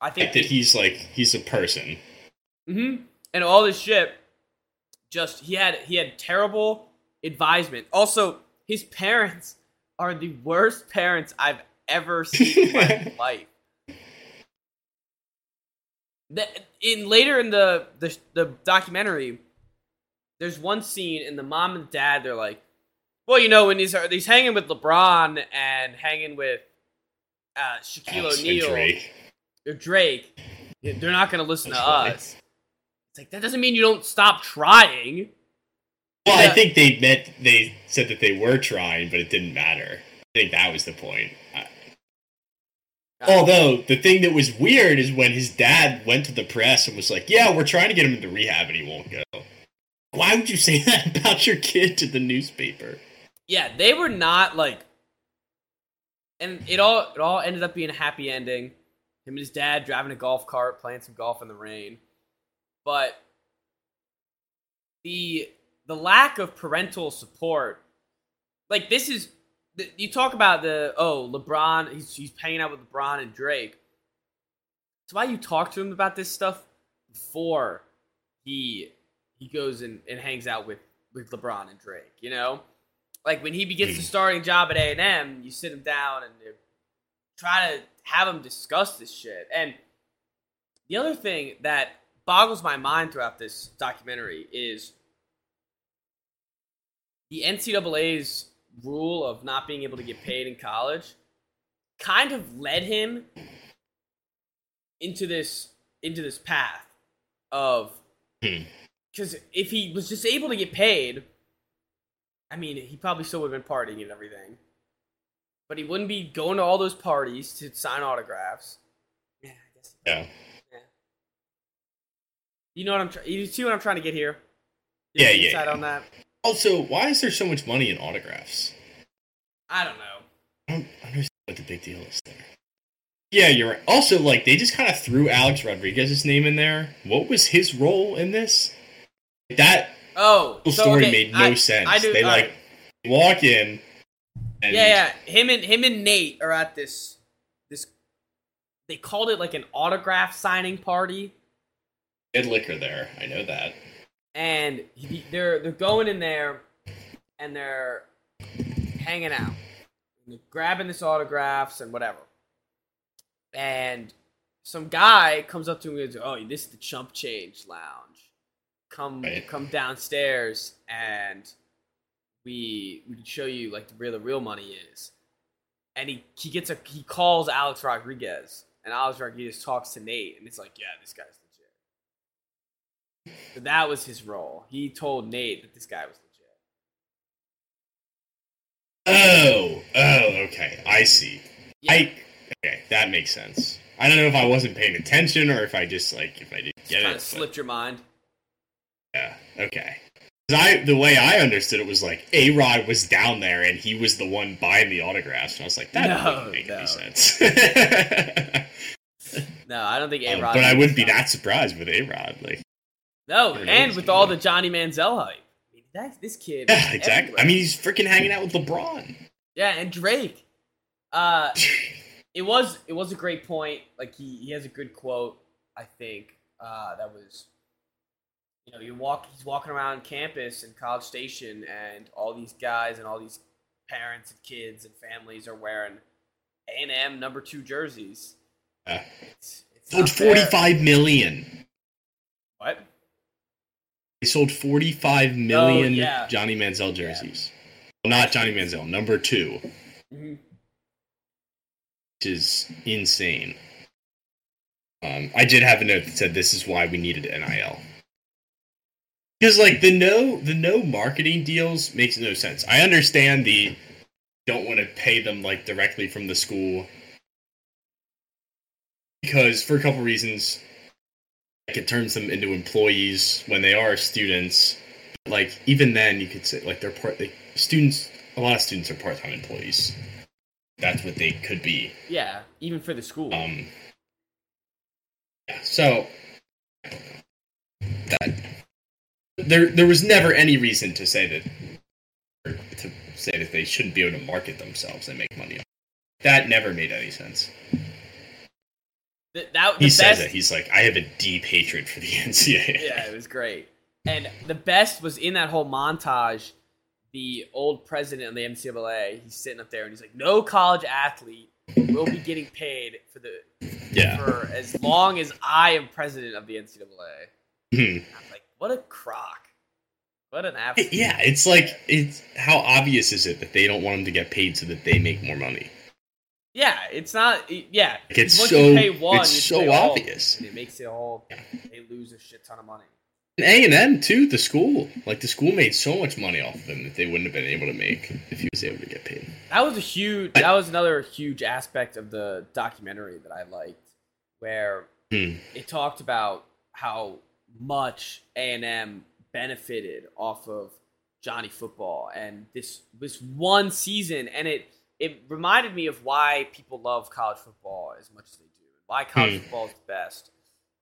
I think that he's like he's a person. Hmm And all this shit, just he had he had terrible advisement. Also, his parents are the worst parents I've ever seen in my life. The, in later in the, the the documentary, there's one scene and the mom and dad they're like, well, you know, when he's he's hanging with LeBron and hanging with uh, Shaquille O'Neal Drake. or Drake, they're not going to listen to us. It's like that doesn't mean you don't stop trying. Well, Yeah. I think they meant they said that they were trying, but it didn't matter. I think that was the point. I- Although the thing that was weird is when his dad went to the press and was like, "Yeah, we're trying to get him into rehab, and he won't go." Why would you say that about your kid to the newspaper? Yeah, they were not like, and it all it all ended up being a happy ending. Him and his dad driving a golf cart, playing some golf in the rain, but the the lack of parental support, like this is you talk about the oh LeBron, he's he's hanging out with LeBron and Drake. It's why you talk to him about this stuff before he he goes and, and hangs out with with LeBron and Drake. You know, like when he begins the hmm. starting job at A and M, you sit him down and try to have him discuss this shit. And the other thing that boggles my mind throughout this documentary is the NCAA's rule of not being able to get paid in college kind of led him into this into this path of Hmm. because if he was just able to get paid, I mean, he probably still would have been partying and everything, but he wouldn't be going to all those parties to sign autographs. Yeah, I guess. Yeah, You know what I'm trying. You see what I'm trying to get here? Yeah, Any yeah, insight yeah. on that. Also, why is there so much money in autographs? I don't know. I don't understand what the big deal is there. Yeah, you're right. Also, like, they just kind of threw Alex Rodriguez's name in there. What was his role in this? That Oh, so, story okay, made no I- sense. I do. they, like, right. walk in. And yeah, yeah. Him and him and Nate are at this this. They called it like an autograph signing party. Had liquor there. I know that. and he, they're they're going in there and they're hanging out, and they're grabbing this autographs and whatever. And some guy comes up to me and goes, "Oh, this is the Chump Change Lounge. Come Right. come downstairs and we we can show you like where the real money is." And he he gets a he calls Alex Rodriguez, and Alex Rodriguez talks to Nate, and it's like, "Yeah, this guy's legit." So that was his role. He told Nate that this guy was legit. Oh, oh, okay. I see. Yeah. I okay, that makes sense. I don't know if I wasn't paying attention or if I just like if I didn't Just get kind it. of but- slipped your mind. Yeah. Okay. I the way I understood it was like A Rod was down there and he was the one buying the autographs, and I was like, that No, doesn't make no. any sense. No, I don't think A Um, Rod. but I wouldn't be that surprised with A Rod. Like, No, Who and with all the Johnny Manziel hype. I mean, that, this kid. yeah, exactly. everywhere. I mean, he's freaking hanging out with LeBron. yeah, and Drake. Uh, it was it was a great point. Like he he has a good quote. I think uh, that was. You know, you walk. He's walking around campus in College Station, and all these guys and all these parents and kids and families are wearing A and M number two jerseys. Uh, It's, it's 45 million. What? They sold 45 million Oh, yeah. Johnny Manziel jerseys. Well, not Johnny Manziel, number two, hmm which is insane. Um, I did have a note that said this is why we needed NIL. Because like the no the no marketing deals makes no sense. I understand the don't want to pay them like directly from the school because for a couple reasons like it turns them into employees when they are students. Like even then you could say like they're part like, students a lot of students are part-time employees. That's what they could be. Yeah, even for the school. um yeah so that there there was never any reason to say that to say that they shouldn't be able to market themselves and make money. That never made any sense Th- that, he says it he's like i have a deep hatred for the ncaa yeah, it was great. And the best was in that whole montage. The old president of the NCAA, he's sitting up there and he's like, "No college athlete will be getting paid for the yeah for as long as I am president of the NCAA." Mhm. I'm like, "What a crock! What an absolute Yeah, it's like it's how obvious is it that they don't want them to get paid so that they make more money? Yeah." It's not yeah. Like, it's once so you pay one, it's so all. obvious. And it makes it all they lose a shit ton of money. And A and M too, the school. Like the school made so much money off of him that they wouldn't have been able to make if he was able to get paid. That was a huge. That was another huge aspect of the documentary that I liked, where Hmm. it talked about how much A and M benefited off of Johnny Football and this this one season, and it it reminded me of why people love college football as much as they do, why college Hmm. football is the best.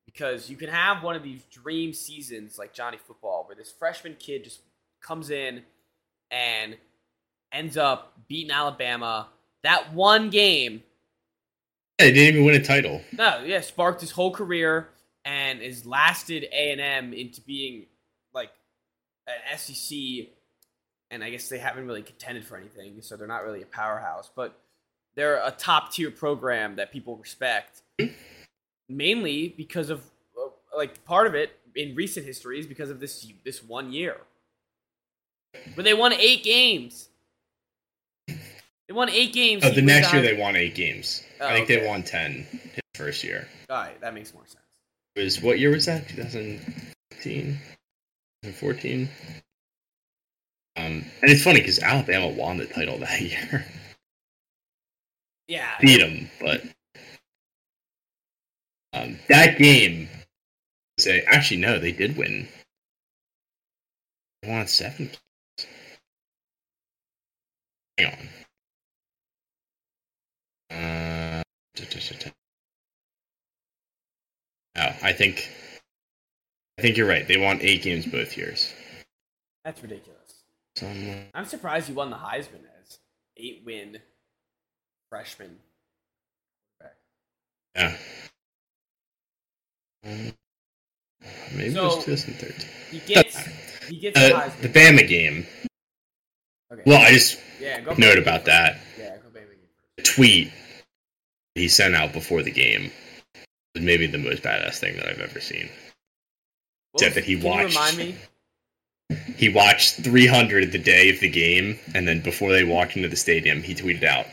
Because you can have one of these dream seasons like Johnny Football, where this freshman kid just comes in and ends up beating Alabama. That one game, Yeah, they didn't even win a title. no, yeah, sparked his whole career and has lasted A and M into being like an SEC. And I guess they haven't really contended for anything, so they're not really a powerhouse. But they're a top tier program that people respect, mainly because of uh, like part of it in recent history is because of this this one year where they won eight games. They won eight games. Oh, the next year they won eight games. Oh, I think okay. they won ten his first year. All right, that makes more sense. It was what year was that? 2015, 2014. Um, and it's funny because Alabama won the title that year, Yeah, beat them, but um, that game. Say, actually, no, they did win. They won seven. games. Hang on. Uh. Oh, I think. I think you're right. They won eight games both years. that's ridiculous. I'm surprised you won the Heisman as eight win freshman. yeah. Maybe it So- was 2013. He gets he gets the Uh, Heisman. the Bama game. okay. Well, I just yeah, note about that. Yeah, go Bama first. The tweet he sent out before the game was maybe the most badass thing that I've ever seen. What Except was- that he can you watched- remind me? He watched 300 the day of the game, and then before they walked into the stadium, he tweeted out,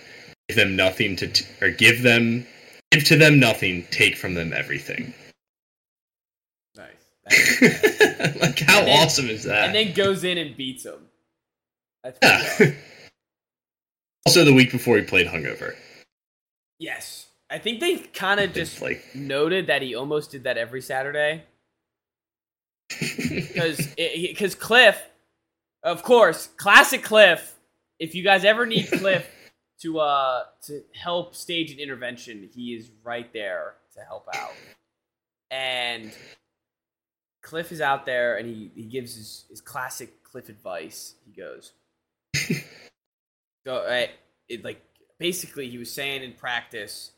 "Give them nothing to, t- or give them, give to them nothing, take from them everything." Nice. Like, how then- awesome is that? and then goes in and beats him. Yeah. awesome. also, the week before he played hungover, Yes, I think they kind of just like noted that he almost did that every Saturday. Because because Cliff, of course, classic Cliff. If you guys ever need Cliff to uh to help stage an intervention, he is right there to help out. And Cliff is out there, and he he gives his his classic Cliff advice. He goes, "Go, right, it like basically he was saying in practice,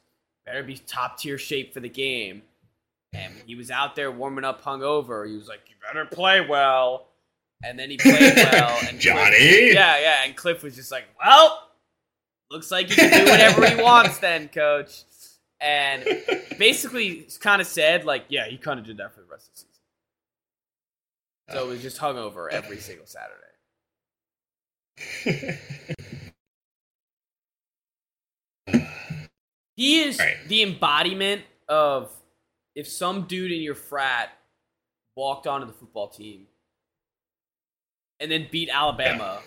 better be top tier shape for the game. And he was out there warming up hungover. He was like, "You better play well." And then he played well. And Cliff- Johnny. yeah, yeah. And Cliff was just like, "Well, looks like he can do whatever he wants, then, coach." And basically, kind of said like, "Yeah, he kind of did that for the rest of the season." So it was just hungover every single Saturday. He is Right. the embodiment of if some dude in your frat walked onto the football team and then beat Alabama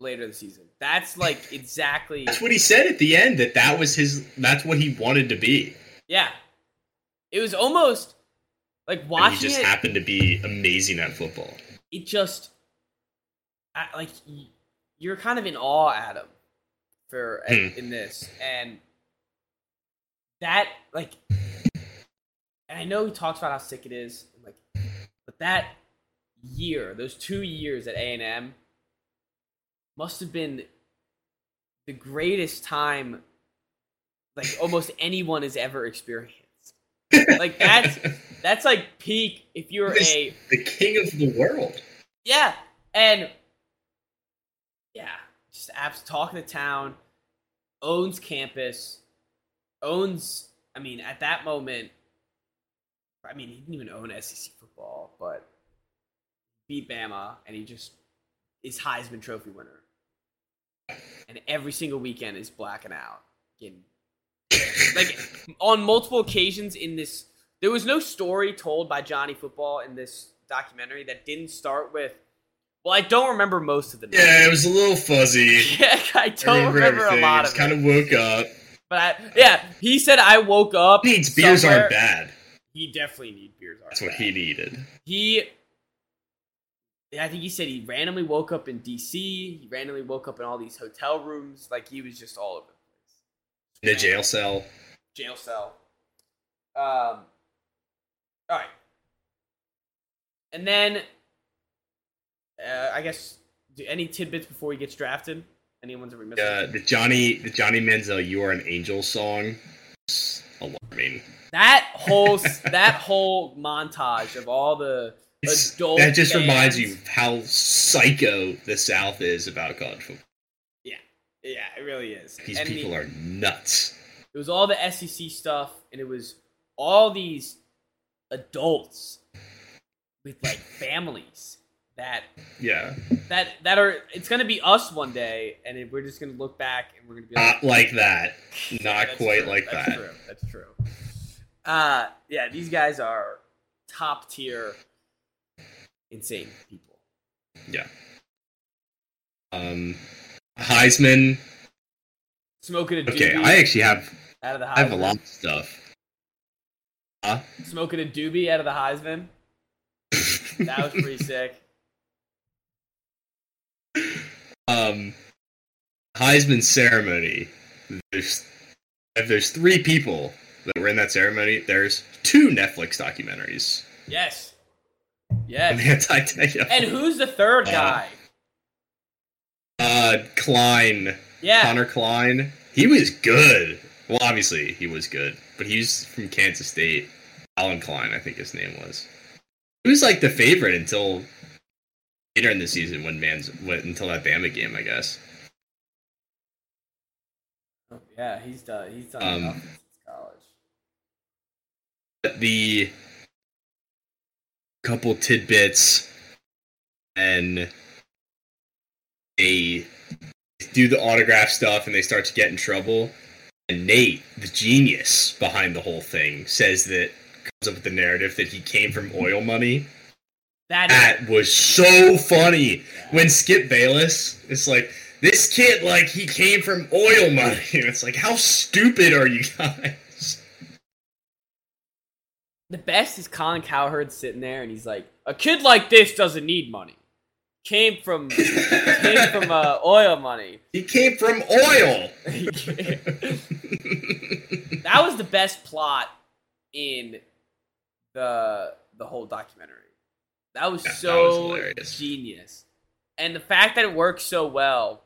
later in the season. That's like exactly That's what he said at the end. That that was his. That's what he wanted to be. yeah. It was almost like And watching he just it. happened to be amazing at football. it just like you're kind of in awe at him for Hmm. in this and that like and I know he talks about how sick it is like but that year those two years at A&M must have been the greatest time like almost anyone has ever experienced like that's that's like peak if you're a the king of the world. yeah, and yeah, just apps talking to town, owns campus, owns. I mean, at that moment, I mean, he didn't even own SEC football, but beat Bama, and he just is Heisman Trophy winner. And every single weekend is blacking out, getting like on multiple occasions in this. There was no story told by Johnny Football in this documentary that didn't start with. Well, I don't remember most of the. Yeah, it was a little fuzzy. Yeah, I don't remember, a lot of Just kind of woke up. But I, yeah, he said I woke up. Needs beers somewhere- aren't bad. He definitely need beers That's what he needed. He, I think he said he randomly woke up in D.C. He randomly woke up in all these hotel rooms. Like he was just all over the place. In the jail cell. jail cell. Um. All right, and then uh, I guess do any tidbits before he gets drafted? Anyone's ever missed? Uh, the Johnny, the Johnny Manziel, "You Are an Angel" song. Alarming. that whole that whole montage of all the It's- adult that just reminds fans. you how psycho the South is about college football. Yeah, yeah, it really is. These And the- people are nuts. It was all the SEC stuff, and it was all these adults with like families that Yeah, that that are. It's gonna be us one day, and it- we're just gonna look back and we're gonna be like, not like that. Not that's quite true. like that's that. True. That's true. Uh, yeah, these guys are top tier, insane people. Yeah. Um, Heisman. Smoking a doobie Okay, I actually have out of the Heisman. I have a lot of stuff. Huh? Smoking a doobie out of the Heisman. That was pretty sick. Um, Heisman ceremony. There's if there's three people that were in that ceremony, there's two Netflix documentaries. Yes. And Yes. Tell And who's the third Uh, guy? uh, Klein, Yeah. Connor Klein, he was good. Well, obviously he was good, but he's from Kansas State. Alan Klein, I think his name was. He was like the favorite until later in the season when Man's went until that Bama game, I guess. Oh, yeah, he's done. He's done Um, since college. The couple tidbits and they do the autograph stuff and they start to get in trouble. And Nate, the genius behind the whole thing, says that comes up with the narrative that he came from oil money. That was so funny. When Skip Bayless is like, this kid, like, he came from oil money. It's like, how stupid are you guys? the best is Colin Cowherd sitting there and he's like, a kid like this doesn't need money. Came from came from uh, oil money. He came from oil. that was the best plot in the the whole documentary. That was Yeah, that so was genius, and the fact that it works so well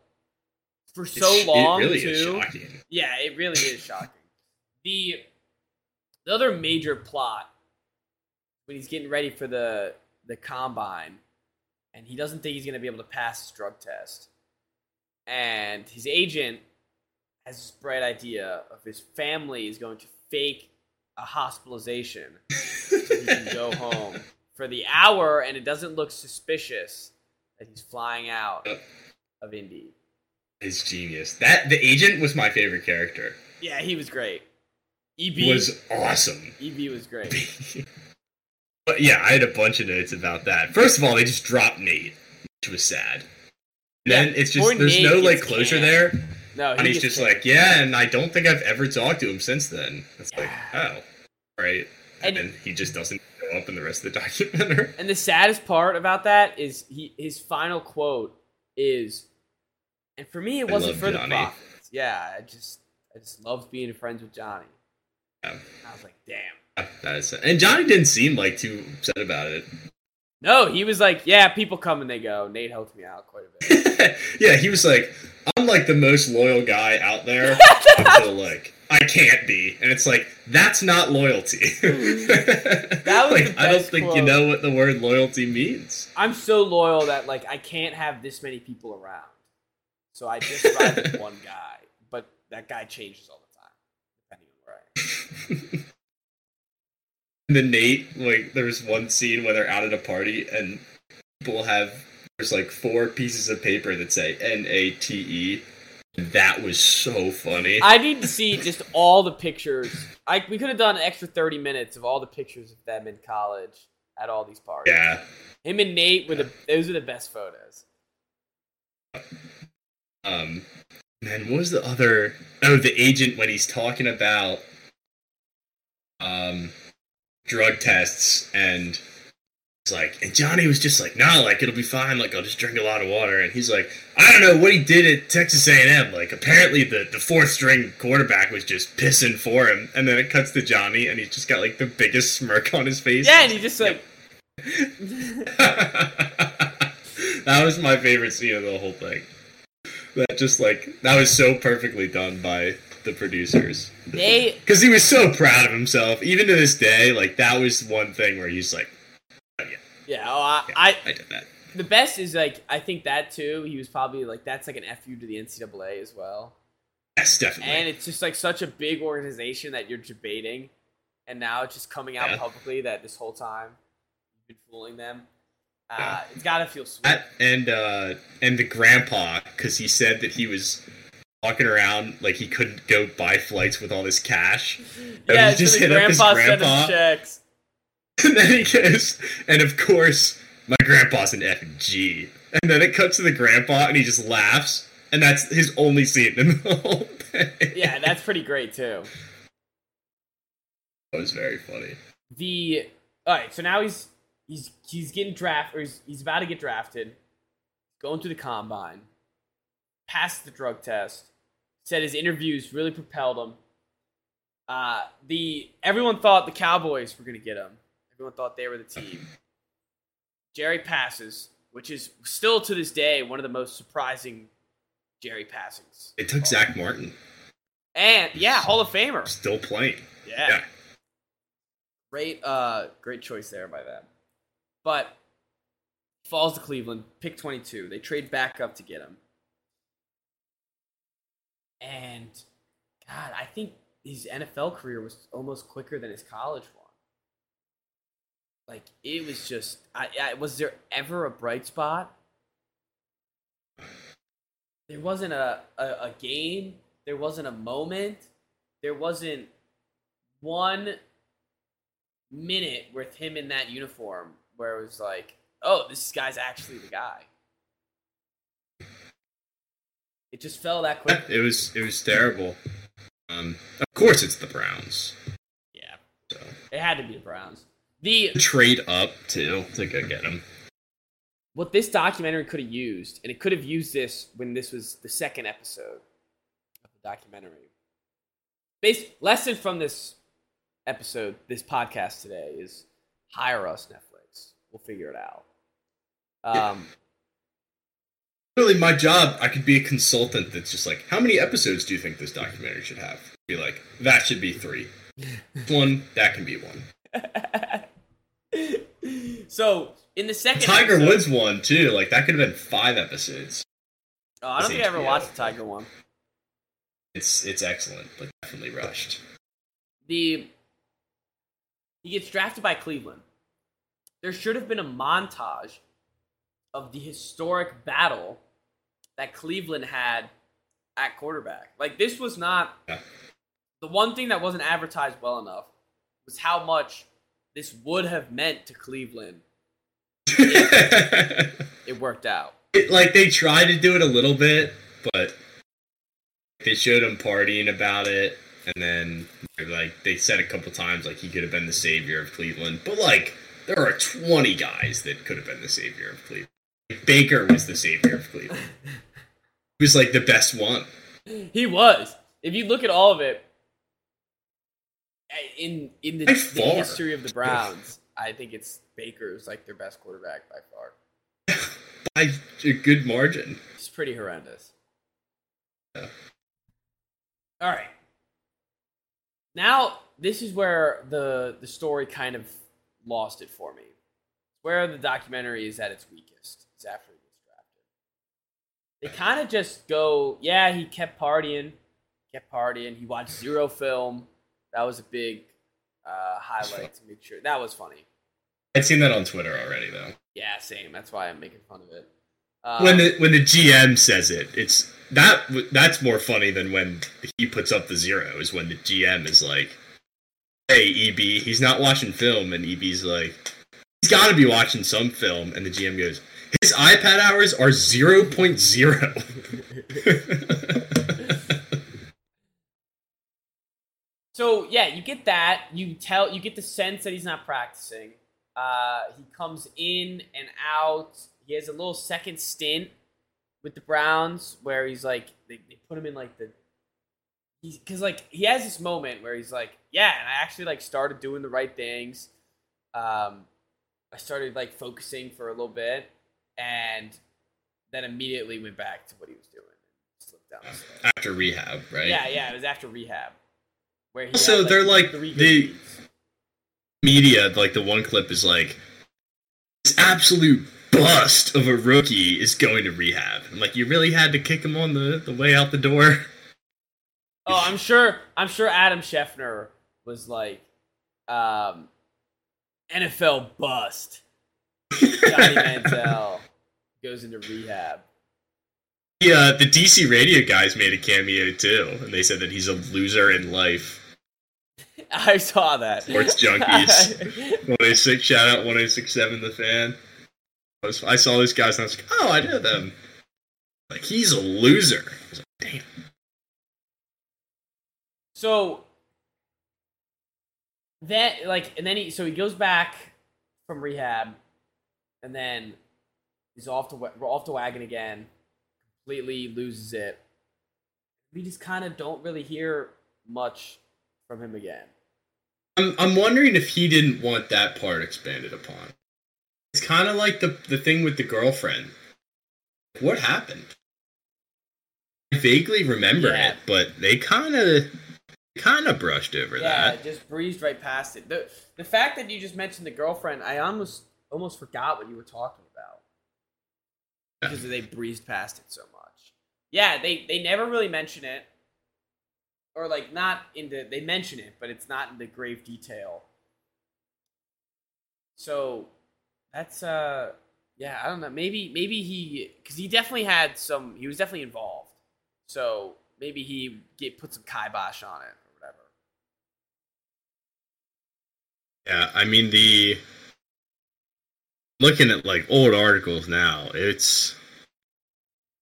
for so long really too. Yeah, it really is shocking. The the other major plot when he's getting ready for the the combine, and he doesn't think he's going to be able to pass his drug test, and his agent has this bright idea of his family is going to fake a hospitalization so he can go home for the hour, and it doesn't look suspicious that he's flying out of Indy. It's genius. That the agent was my favorite character. Yeah, he was great. EB Was awesome. EB was great. But yeah, I had a bunch of notes about that. First of all, they just dropped Nate, which was sad. And then it's just there's Nate no like closure canned. there, No, and he's just canned. like, yeah, and I don't think I've ever talked to him since then. It's like, oh, right. And, And- then he just doesn't up in the rest of the documentary. And the saddest part about that is he his final quote is, and for me it wasn't for the Johnny. profits. Yeah, I just I just loved being friends with Johnny. Yeah. I was like, damn. That is, and Johnny didn't seem like too upset about it. No, he was like, yeah, people come and they go. Nate helped me out quite a bit. yeah, he was like, I'm like the most loyal guy out there until like I can't be, and it's like that's not loyalty. that was like I don't think you know what the word loyalty means. I'm so loyal that like I can't have this many people around, so I just ride with one guy. But that guy changes all the time, depending on where I am. And then Nate, like, there's one scene where they're out at a party and people have there's like four pieces of paper that say N A T E. That was so funny. I need to see just all the pictures. I we could have done an extra thirty minutes of all the pictures of them in college at all these parties. yeah. Him and Nate were the those are the best photos. Um, man, what was the other? Oh, the agent when he's talking about um drug tests and it's like, and Johnny was just like, no, like it'll be fine. Like I'll just drink a lot of water. And he's like, I don't know what he did at Texas A&M. Like apparently the the fourth string quarterback was just pissing for him. And then it cuts to Johnny, and he's just got like the biggest smirk on his face. Yeah, and he just like that was my favorite scene of the whole thing. That just like that was so perfectly done by the producers they because he was so proud of himself. Even to this day, like that was one thing where he's like, yeah. Oh, I, yeah, I I did that. the best is like I think that too. He was probably like that's like an fu to the NCAA as well. Yes, definitely. And it's just like such a big organization that you're debating, and now it's just coming out Yeah. publicly that this whole time you've been fooling them. Uh, Yeah. It's gotta feel sweet. That and uh and the grandpa because he said that he was walking around like he couldn't go buy flights with all this cash. And yeah, he just so the hit up his grandpa sent him checks. And then he goes, and of course, my grandpa's an FG. and then it cuts to the grandpa, and he just laughs, and that's his only scene in the whole thing. Yeah, that's pretty great too. that was very funny. The all right, so now he's he's he's getting drafted, or he's, he's about to get drafted, going through the combine, passed the drug test, said his interviews really propelled him. Uh, the everyone thought the Cowboys were gonna get him. Everyone thought they were the team. Jerry passes, which is still to this day one of the most surprising Jerry passings. It took Zach Martin, And yeah, Hall of Famer. still playing. Yeah. Yeah. Great uh great choice there by them. But falls to Cleveland, pick 22. They trade back up to get him. And god, I think his NFL career was almost quicker than his college. Like it was just I, I was there ever a bright spot? There wasn't a, a, a game, there wasn't a moment, there wasn't one minute with him in that uniform where it was like, oh, this guy's actually the guy. It just fell that quick. It was it was terrible. Um, of course, it's the Browns. Yeah, So it had to be the Browns. The trade up too to go get him. what this documentary could have used, and it could have used this when this was the second episode of the documentary. Base lesson from this episode, this podcast today is hire us Netflix. We'll figure it out. Yeah. Um, Really, my job, I could be a consultant that's just like, how many episodes do you think this documentary should have? Be like, that should be three. one, that can be one. so in the second Tiger episode- Woods one too. Like that could have been five episodes. Oh, I don't think I ever watched the Tiger one. It's it's excellent, but definitely rushed. The he gets drafted by Cleveland. There should have been a montage of the historic battle that Cleveland had at quarterback. Like this was not Yeah. the one thing that wasn't advertised well enough was how much this would have meant to Cleveland. it, It worked out. like they tried to do it a little bit, but they showed him partying about it, and then like they said a couple times like he could have been the savior of Cleveland, but like there are twenty guys that could have been the savior of Cleveland. Baker was the savior of Cleveland. He was like the best one. He was. If you look at all of it, in in the, the history of the Browns, I think it's Baker's like their best quarterback by far. by a good margin. It's pretty horrendous. Yeah. All right. Now this is where the the story kind of lost it for me. Where the documentary is at its weakest is after he gets drafted. They kind of just go, yeah, he kept partying, kept partying. He watched zero film. That was a big uh, highlight to make sure that was funny. I'd seen that on Twitter already though. Yeah, same. That's why I'm making fun of it. Um, when the when the GM says it, it's that that's more funny than when he puts up the zero. Is when the GM is like, "Hey, EB, he's not watching film," and EB's like, "He's got to be watching some film," and the GM goes, "His iPad hours are 0.0." So yeah, you get that. You tell you get the sense that he's not practicing. Uh, he comes in and out. He has a little second stint with the Browns where he's like they, they put him in like the he's because like he has this moment where he's like yeah, and I actually like started doing the right things. Um, I started like focusing for a little bit, and then immediately went back to what he was doing. Slipped down the. After rehab, right? Yeah, yeah, it was after rehab. Where he So they're, like, the- Media, like the one clip is like, "This absolute bust of a rookie is going to rehab." I'm like, you really had to kick him on the the way out the door. Oh, I'm sure. I'm sure Adam Schefter was like, um, NFL bust. Johnny Manziel goes into rehab. Yeah, the DC radio guys made a cameo too, and they said that he's a loser in life. I saw that. Sports junkies. 106, shout out 1067 the fan. I, was, I saw those guys and I was like, oh, I know them. Like, he's a loser. I was like, damn. so that like, and then he so he goes back from rehab, and then he's off to off the wagon again. Completely loses it. We just kind of don't really hear much from him again. I'm, I'm wondering if he didn't want that part expanded upon. It's kind of like the, the thing with the girlfriend. What happened? I vaguely remember Yeah. it, but they kind of kind of brushed over Yeah, that. just breezed right past it. The the fact that you just mentioned the girlfriend, I almost almost forgot what you were talking about Yeah. because they breezed past it so much. Yeah, they they never really mention it, or like not into they mention it, but it's not in the grave detail. So that's uh yeah I don't know maybe maybe he because he definitely had some he was definitely involved. So maybe he get put some kibosh on it or whatever. Yeah, I mean the looking at like old articles now, it's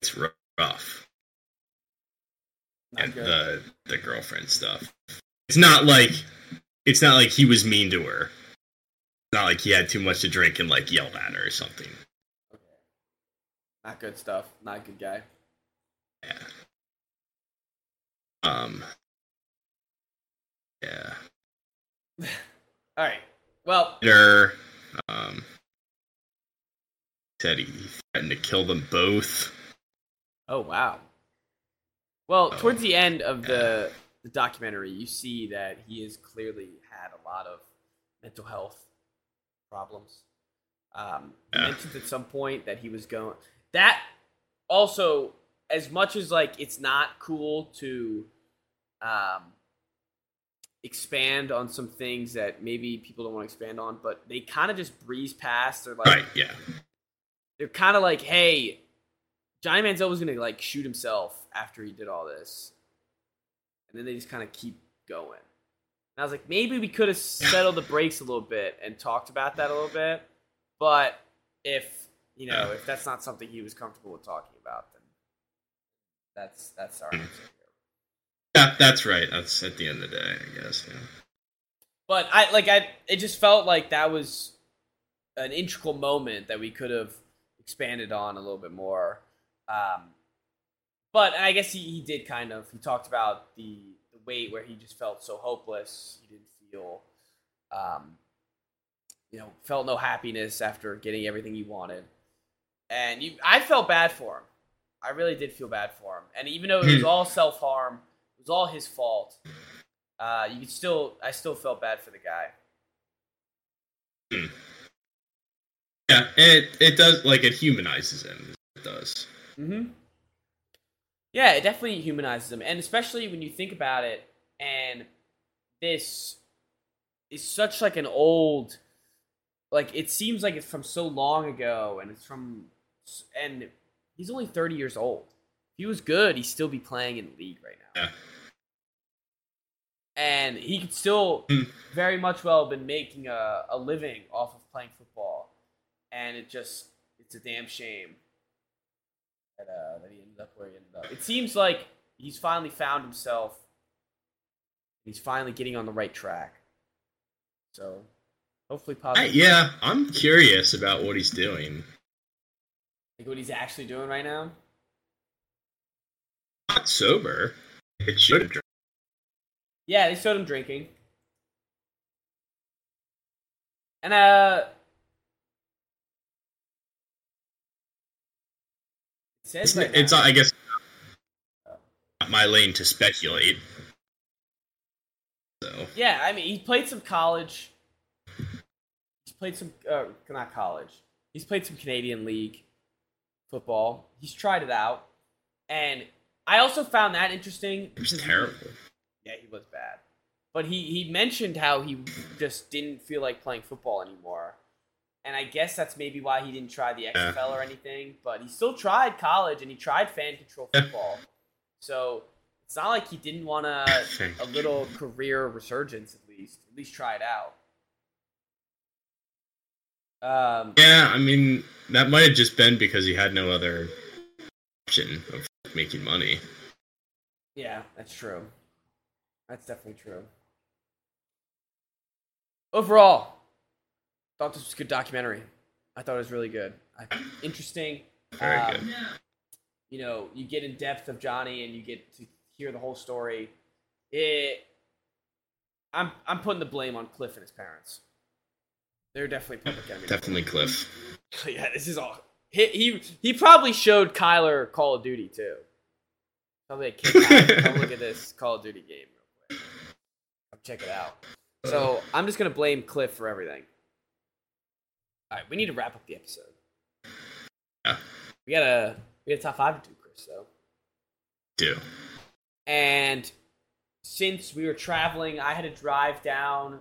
it's rough. And good. the the girlfriend stuff. It's not like it's not like he was mean to her. It's not like he had too much to drink and like yelled at her or something. Okay. Not good stuff. Not a good guy. Yeah. Um. Yeah. All right. Well, Later, um, said he threatened to kill them both. Oh wow. Well, Oh, towards the end of the the documentary, you see that he has clearly had a lot of mental health problems. Um, he mentions at some point that he was going. That also, as much as like it's not cool to um, expand on some things that maybe people don't want to expand on, but they kind of just breeze past. They're like, Right. Yeah. they're kind of like, hey, Johnny Manziel was gonna like shoot himself after he did all this, and then they just kind of keep going. And I was like, maybe we could have settled the brakes a little bit and talked about that a little bit, but if you know if that's not something he was comfortable with talking about, then that's that's our answer. Yeah, that's right. That's at the end of the day, I guess. Yeah. But I like I it just felt like that was an integral moment that we could have expanded on a little bit more. Um, but I guess he, he did kind of he talked about the the weight where he just felt so hopeless. He didn't feel um, you know, felt no happiness after getting everything he wanted. And you I felt bad for him. I really did feel bad for him. And even though it was all self harm, it was all his fault. Uh, you could still, I still felt bad for the guy. Yeah, it it does like it humanizes him. It does. Mm-hmm. Yeah, it definitely humanizes him, and especially when you think about it, and this is such like an old, like it seems like it's from so long ago, and it's from, and he's only thirty years old. If he was good, he'd still be playing in the league right now. Yeah. And he could still Hmm. very much well have been making a, a living off of playing football. And it just, it's a damn shame that, uh, that he ended up where he ended up. It seems like he's finally found himself. He's finally getting on the right track. So, hopefully, I, positive. yeah, I'm curious about what he's doing. Like what he's actually doing right now. Not sober. It should have. Yeah, they showed him drinking. And uh It's, it's now- I guess not my lane to speculate. So Yeah, I mean he played some college. He's played some uh, not college. He's played some Canadian league football. He's tried it out. And I also found that interesting. it was terrible. Yeah, he was bad. But he, he mentioned how he just didn't feel like playing football anymore. And I guess that's maybe why he didn't try the Yeah. XFL or anything. But he still tried college and he tried fan control football. So it's not like he didn't want a, a little career resurgence at least. At least try it out. Um, Yeah, I mean that might have just been because he had no other option of making money. Yeah, that's true. That's definitely true. Overall, thought this was a good documentary. I thought it was really good. I, interesting. Very Um, good. You know, you get in depth of Johnny and you get to hear the whole story. It. I'm I'm putting the blame on Cliff and his parents. They're definitely public enemies. Definitely Cliff. Yeah, this is all. He, he he probably showed Kyler Call of Duty too. Probably like, come look at this Call of Duty game real quick. Come check it out. So I'm just gonna blame Cliff for everything. All right, we need to wrap up the episode. Yeah. We got a we got a top five to do, Chris. Though, Do. and since we were traveling, I had to drive down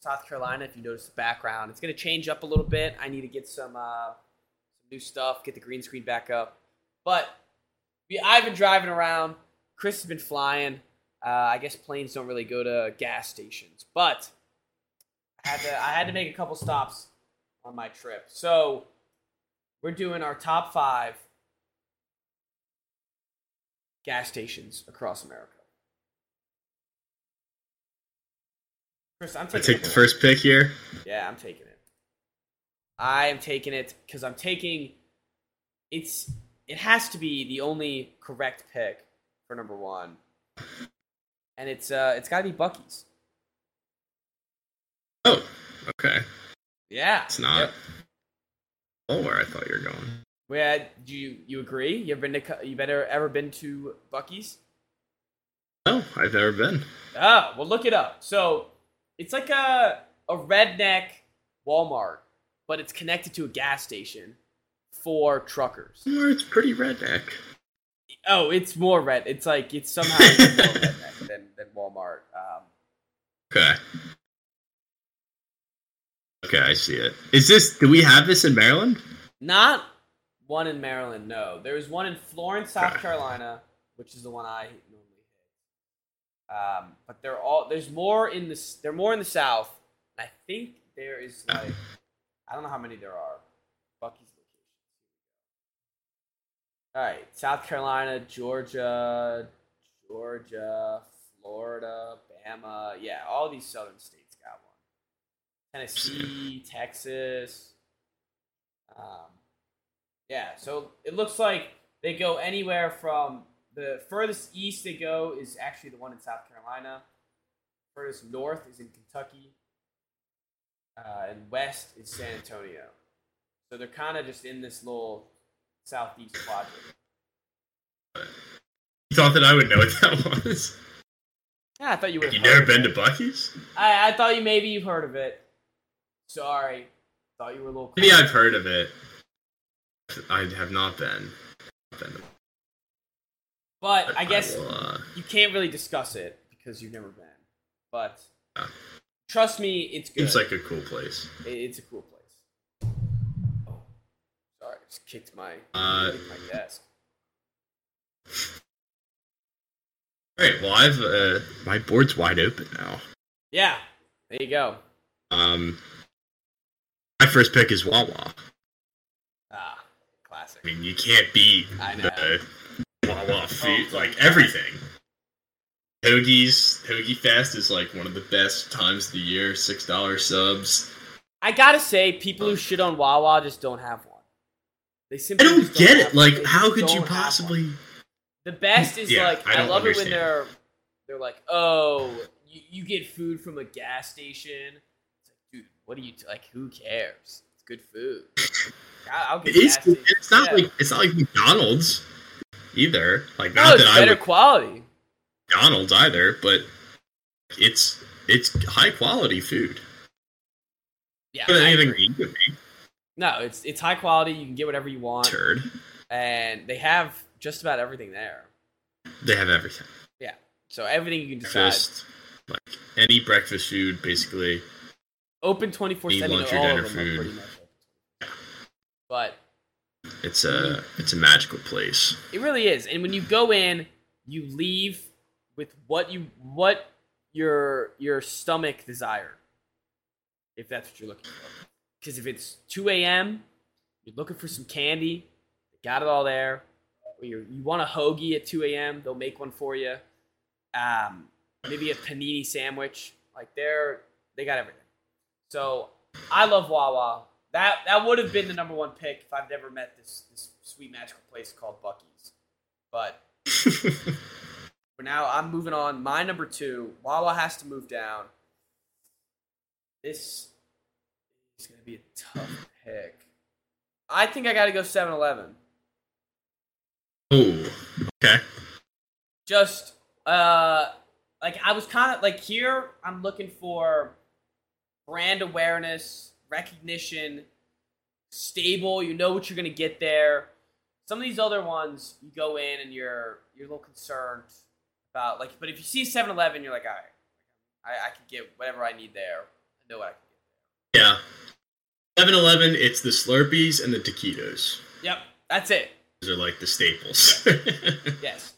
South Carolina. If you notice the background, it's gonna change up a little bit. I need to get some uh, some new stuff, get the green screen back up. But we, I've been driving around. Chris has been flying. Uh, I guess planes don't really go to gas stations, but I had to I had to make a couple stops on my trip. So we're doing our top five gas stations across America. Chris, I'm I taking take it. the first pick here. Yeah, I'm taking it. I am taking it because I'm taking. It's it has to be the only correct pick for number one, and it's uh it's got to be Buc-ee's. Oh, okay. Yeah, It's not. Yep. Oh, where I thought you were going. Where do you you agree? You ever been to you better ever been to Buc-ee's? No, I've never been. Ah, well, look it up. So it's like a a redneck Walmart, but it's connected to a gas station for truckers. It's pretty redneck. Oh, it's more red. It's like it's somehow more redneck than than Walmart. Um, Okay. Okay, I see it. Is this? Do we have this in Maryland? not one in Maryland. No, there's one in Florence, South Okay. Carolina, which is the one I normally hit. Um, but they're all there's more in this. They're more in the South. I think there is like I don't know how many there are. Buc-ee's locations. All right, South Carolina, Georgia, Georgia, Florida, Bama. Yeah, all these southern states. Tennessee, Texas. Um, yeah, so it looks like they go anywhere from the furthest east they go is actually the one in South Carolina. Furthest north is in Kentucky. Uh, and west is San Antonio. So they're kind of just in this little southeast quadrant. You thought that I would know what that was? Yeah, I thought you would. You never been to Buc-ee's? I, I thought you maybe you've heard of it. Sorry, thought you were a little. Maybe I've heard of it. I have not been. been But I guess will, uh, you can't really discuss it because you've never been. But Yeah. trust me, it's good. seems like a cool place. It's a cool place. Oh, sorry, I just kicked my Uh, kicked my desk. All right. Well, I've uh, my board's wide open now. Yeah, there you go. Um, my first pick is Wawa. Ah, classic. I mean, you can't beat the Wawa food, Oh, like everything. Hoagies, Hoagie Fest is like one of the best times of the year. Six dollar subs. I gotta say, people who shit on Wawa just don't have one. They simply I simply don't get it. Like, how could you don't possibly? The best is Yeah, like I I, don't love it when they're they're like, oh, you, you get food from a gas station. It's like, dude, what do you like? Who cares? It's good food. I'll get It is. It's not yeah. like it's not like McDonald's either. Like, no, not it's that I better would quality. McDonald's either, but it's it's high quality food. Yeah, I anything agree. you be. No, it's it's high quality. You can get whatever you want, Turd. and they have just about everything there. They have everything. Yeah. So everything you can decide. Breakfast, like any breakfast food, basically. Open 24 7 All lunch or dinner food. pretty much open. But It's a it's a magical place. It really is. And when you go in, you leave with what you what your your stomach desire If that's what you're looking for. Because if it's 2 a.m., you're looking for some candy, they got it all there. Or you're, you want a hoagie at 2 a.m., they'll make one for you. Um, maybe a panini sandwich. Like they're they got everything. So I love Wawa. That that would have been the number one pick if I've never met this this sweet magical place called Buc-ee's. But for now, I'm moving on. My number two, Wawa has to move down. This is gonna be a tough pick. I think I gotta go 7-Eleven. oh, okay. just uh like I was kind of like here I'm looking for brand awareness, recognition, stable, you know what you're going to get there. Some of these other ones you go in and you're you're a little concerned about like but if you see 7-Eleven you're like all right. I, I can get whatever I need there. I know what I can get there. Yeah. 7-Eleven, it's the Slurpees and the taquitos. Yep, that's it. Those are like the staples. Yes.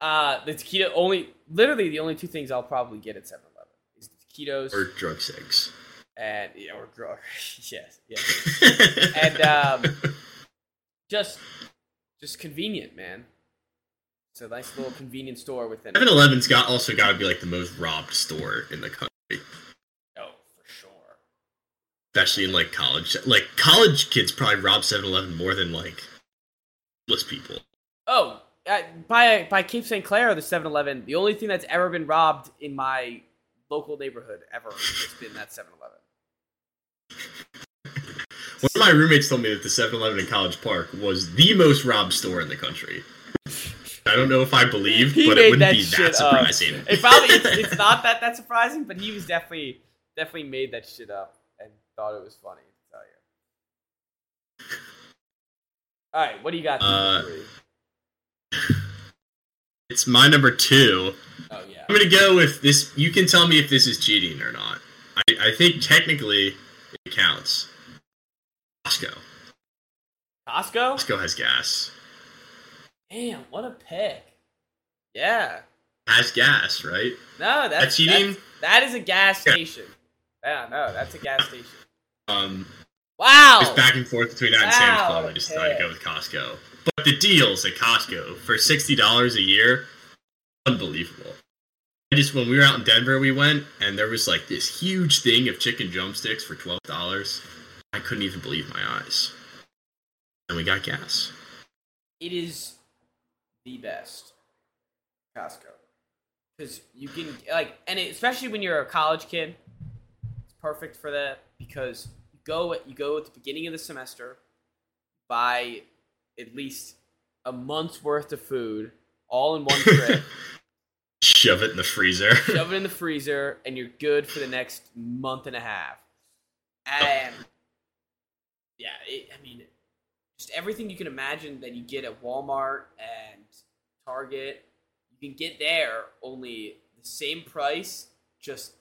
Uh the taquito only literally the only two things I'll probably get at 7-Eleven is the taquitos or drug sex. And know, or drug. yes, yes. And, um, just, just convenient, man. It's a nice little convenience store within. 7-Eleven's got also got to be like the most robbed store in the country, Oh, for sure. especially in like college. Like college kids probably rob 7-Eleven more than like homeless people. Oh, uh, by by Cape St. Clair, the 7-Eleven, the only thing that's ever been robbed in my local neighborhood ever has been that 7-Eleven. One of my roommates told me that the 7-Eleven in College Park was the most robbed store in the country. I don't know if I believe, He but it wouldn't that be that up. surprising. It probably it's, it's not that that surprising, but he was definitely definitely made that shit up and thought it was funny to tell you. All right, what do you got? Uh. It's my number two. Oh yeah. I'm gonna go with this. You can tell me if this is cheating or not. I, I think technically it counts. Costco. Costco. Has gas. Damn, what a pick. Yeah. Has gas, right? No, that's That's cheating? that's- that is a gas station. Yeah, no, that's a gas station. Um, Wow. Just back and forth between that and Sam's Wow, Club. I just decided to go with Costco. But the deals at Costco for sixty dollars a year, unbelievable. I just when we were out in Denver, we went and there was like this huge thing of chicken drumsticks for twelve dollars. I couldn't even believe my eyes. And we got gas. it is the best Costco because you can like, and it, especially when you're a college kid, it's perfect for that because you go you go at the beginning of the semester, buy at least a month's worth of food all in one trip, Shove it in the freezer. shove it in the freezer, and you're good for the next month and a half. Oh. And yeah, it, I mean, just everything you can imagine that you get at Walmart and Target, you can get there only the same price, just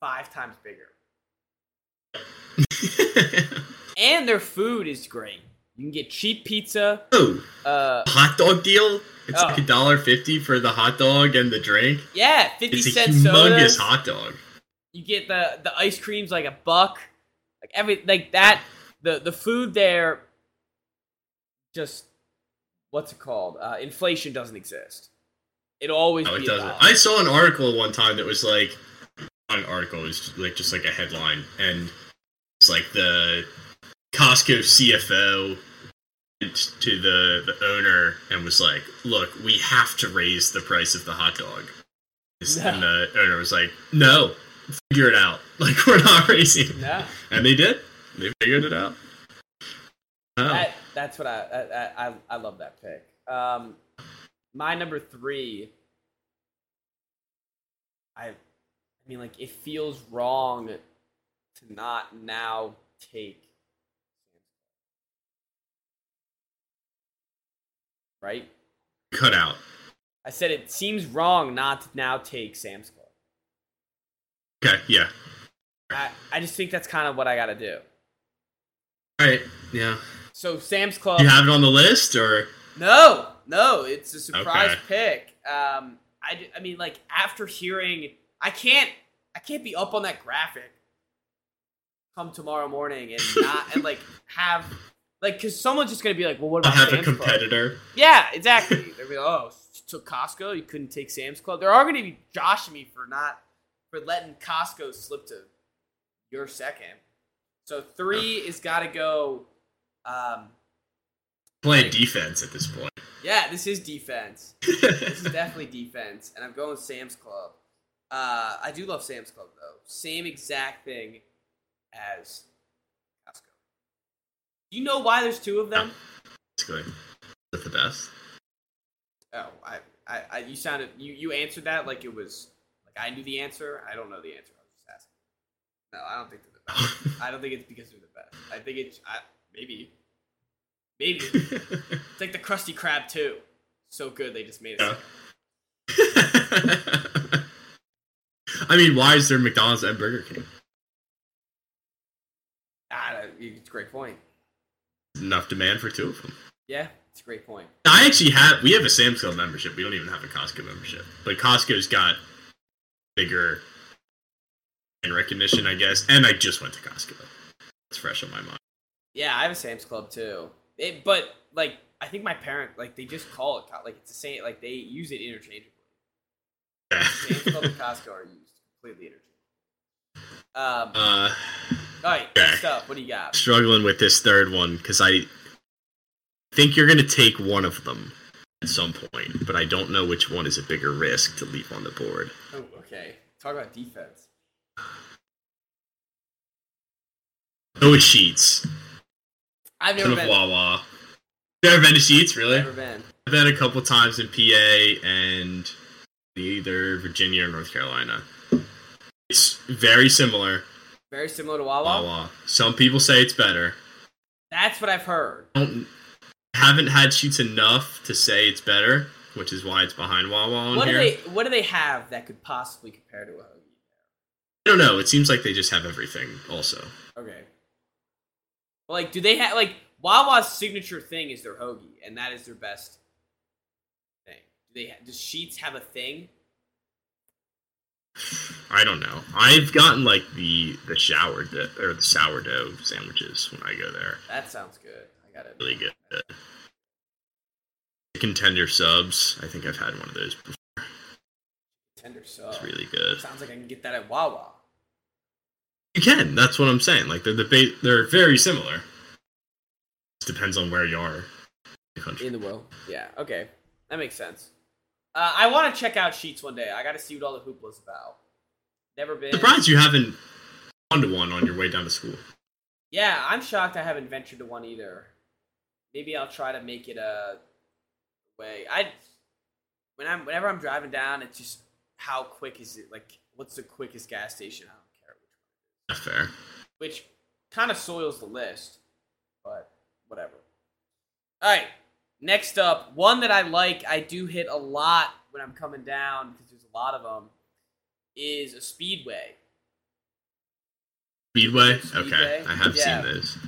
five times bigger. And their food is great. You can get cheap pizza. oh, Uh, hot dog deal? It's Oh. like a dollar fifty for the hot dog and the drink. yeah, fifty It's a cent humongous sodas. hot dog. You get the the ice creams like a buck. Like every like that. The the food there. Just what's it called? Uh, inflation doesn't exist. It'll always No, it doesn't. I saw an article one time that was like, an article, it was like just like a headline, and it's like the Costco CFO went to the the owner and was like, "Look, we have to raise the price of the hot dog." And the owner was like, "No, figure it out. Like we're not raising." No. And they did. They figured it out. Oh. That that's what I I I, I love that pick. Um, my number three. I, I mean, like it feels wrong to not now take. Right. cut out. I said it seems wrong not to now take Sam's Club. Okay, yeah. I, I just think that's kind of what I got to do. All right, yeah. So Sam's Club. You have it on the list, or No, no, it's a surprise Okay. pick. Um, I, I mean, like after hearing, I can't, I can't be up on that graphic come tomorrow morning and not and like have like because someone's just gonna be like, well, what about I have a Sam's Club? competitor? Yeah, exactly. They're like, oh, took Costco, you couldn't take Sam's Club. There are gonna be joshing me for not for letting Costco slip to your second. So three is got to go. Um, Playing defense at this point. yeah, this is defense. this is definitely defense, and I'm going with Sam's Club. Uh, I do love Sam's Club though. Same exact thing as Costco. Do you know why there's two of them? Basically, is it the best? Oh, I, I, I, you sounded you you answered that like it was like I knew the answer. I don't know the answer. I was just asking. No, I don't think they're the best. I don't think it's because they're the best. I think it's I, maybe, maybe it's like the Krusty Krab too. So good they just made it. Yeah. I mean, why is there McDonald's and Burger King? Ah, it's a great point. Enough demand for two of them. Yeah, it's a great point. I actually have. We have a Sam's Club membership. We don't even have a Costco membership, but Costco's got bigger and recognition, I guess. And I just went to Costco. It's fresh on my mind. Yeah, I have a Sam's Club too. It, but like, I think my parent like they just call it like it's the same. Like they use it interchangeably. Sam's Club and Costco are used completely interchangeably. Um, uh, all right, okay. next up, what do you got? struggling with this third one because I think you're going to take one of them at some point, but I don't know which one is a bigger risk to leave on the board. Oh, okay. Talk about defense. No Sheetz. I've never been. Wawa. You ever been to Sheetz? Really? Never been. I've been a couple times in PA and either Virginia or North Carolina. It's very similar. Very similar to Wawa. Wawa. Some people say it's better. That's what I've heard. I don't haven't had Sheetz enough to say it's better, which is why it's behind Wawa on What do they What do they have that could possibly compare to a hoagie? I don't know. It seems like they just have everything. Also, Okay. Like, do they have like Wawa's signature thing is their hoagie, and that is their best thing. Do they? Ha- does Sheetz have a thing? I don't know. I've gotten like the the shower di- or the sourdough sandwiches when I go there. That sounds good. I got it. Really good. Chicken tender subs. I think I've had one of those before. Tender subs. It's really good. Sounds like I can get that at Wawa. You can. That's what I'm saying. Like they're the ba- they're very similar. It depends on where you are in the country. In the world. Yeah. Okay. That makes sense. Uh, I want to check out Sheetz one day. I got to see what all the hoopla's about. Never been. Surprised you haven't gone to one on your way down to school. Yeah, I'm shocked I haven't ventured to one either. Maybe I'll try to make it a way. I when I'm whenever I'm driving down, it's just how quick is it? Like, what's the quickest gas station? I don't care which one. Not fair. Which kind of soils the list, but whatever. All right, next up, one that I like, I do hit a lot when I'm coming down because there's a lot of them. Is a speedway. Speedway. Speedway? Okay, I have Yeah. seen those.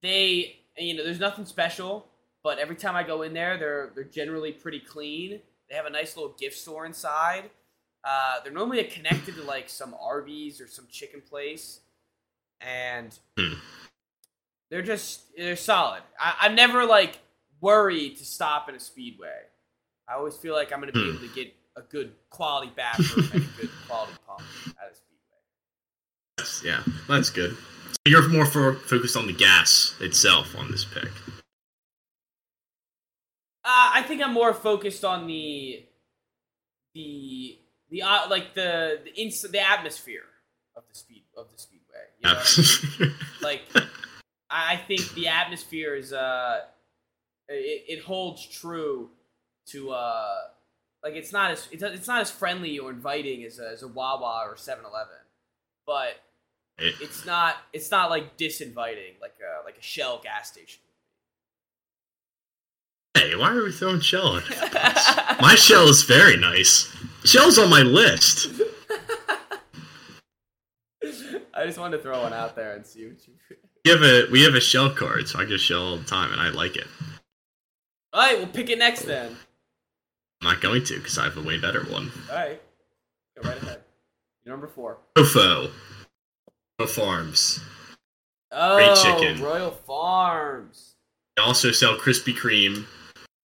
they you know there's nothing special but every time i go in there they're they're generally pretty clean they have a nice little gift store inside uh, they're normally connected to like some arby's or some chicken place and Hmm. they're just they're solid I, i'm never like worried to stop in a speedway i always feel like i'm going to be Hmm. able to get a good quality bathroom and a good quality pump at a speedway That's, yeah, that's good. So you're more for, focused on the gas itself on this pick. Uh, I think I'm more focused on the the the uh, like the the, ins- the atmosphere of the speed of the speedway. You know what I mean? like I think the atmosphere is uh it, it holds true to uh like it's not as it's, it's not as friendly or inviting as a, as a Wawa or 7-Eleven, but it's not it's not like disinviting like a like a Shell gas station. hey, why are we throwing Shell? My Shell is very nice. Shell's on my list. I just wanted to throw one out there and see what you. We have a we have a Shell card, so I get Shell all the time, and I like it. All right, we'll pick it next then. I'm not going to because I have a way better one. All right, go right ahead. Number four. Ofo. Ofo Farms. Oh, chicken. Royal Farms. They also sell Krispy Kreme.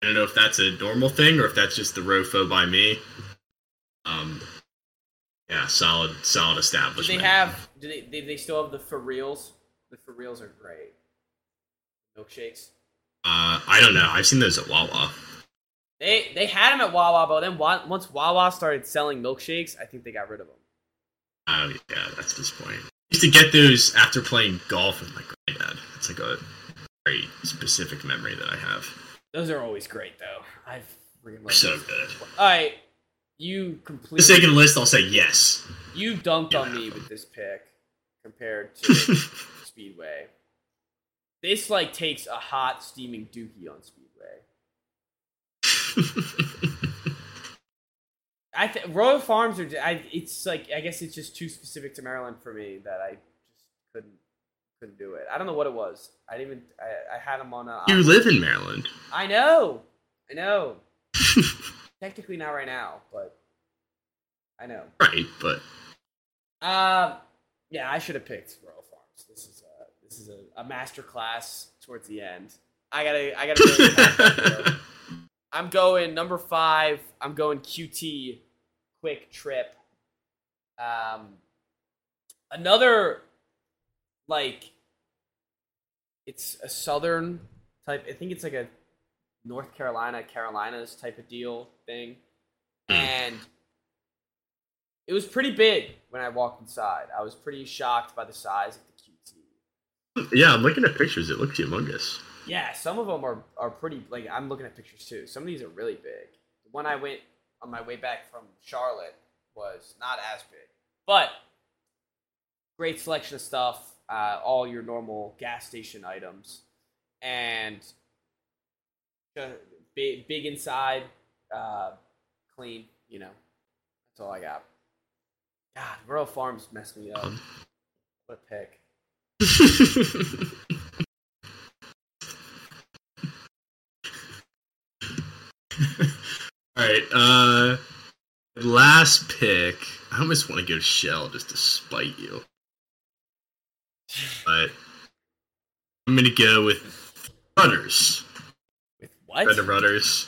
I don't know if that's a normal thing or if that's just the Rofo by me. Um, yeah, solid, solid establishment. Do they have? Do they? Do they still have the for reals? The for reals are great. Milkshakes. Uh, I don't know. I've seen those at Wawa. They they had them at Wawa, but then once Wawa started selling milkshakes, I think they got rid of them. Oh yeah, that's disappointing. I used to get those after playing golf with my granddad. It's like a very specific memory that I have. Those are always great, though. I've freaking They're so good. All right, you completely sake list, I'll say yes. you dunked on me with this pick compared to Speedway. This like takes a hot steaming dookie on Speedway. I th- Royal Farms are. I, it's like I guess it's just too specific to Maryland for me that I just couldn't couldn't do it. I don't know what it was. I didn't even. I, I had them on a. you live in Maryland. I know. I know. Technically not right now, but I know. Right, but Um, yeah, I should have picked Royal Farms. This is a this is a, a master class towards the end. I gotta I gotta. Really count that here. I'm going number five. I'm going QT, QuikTrip. Um, another like it's a southern type. I think it's like a North Carolina, Carolinas type of deal thing, and it was pretty big when I walked inside. I was pretty shocked by the size of the QT. Yeah, I'm looking at pictures. It looks humongous. Yeah, some of them are, are pretty. Like I'm looking at pictures too. Some of these are really big. The one I went on my way back from Charlotte was not as big, but great selection of stuff. Uh, all your normal gas station items, and big, big inside, uh, clean. You know, that's all I got. God, Royal Farms messed me up. What a pick. All right. Uh, last pick. I almost want to go Shell just to spite you, but I'm gonna go with Rutter's. What? Red Rutter's.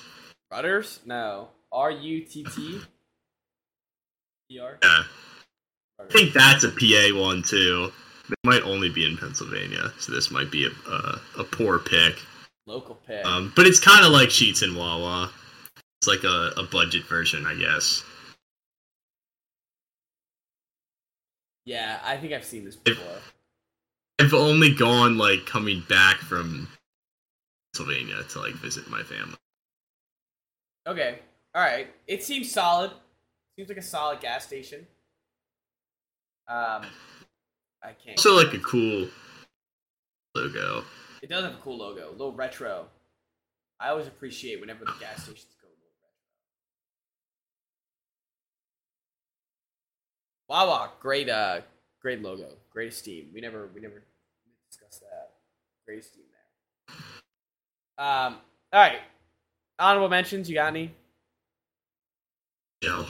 Rutter's? No. R U T T? E R? Yeah, I think that's a PA one too. It might only be in Pennsylvania, so this might be a a, a poor pick. Local pick. Um, but it's kind of like Sheetz and Wawa. It's like a, a budget version, I guess. yeah, I think I've seen this before. I've only gone like coming back from Pennsylvania to like visit my family. Okay. Alright. It seems solid. Seems like a solid gas station. Um I can't Also, like a cool logo. It does have a cool logo, a little retro. I always appreciate whenever the gas stations go a little retro. Wawa, great uh great logo. Great esteem. We never we never discussed that. Great esteem there. Um alright. Honorable mentions, you got any? Know,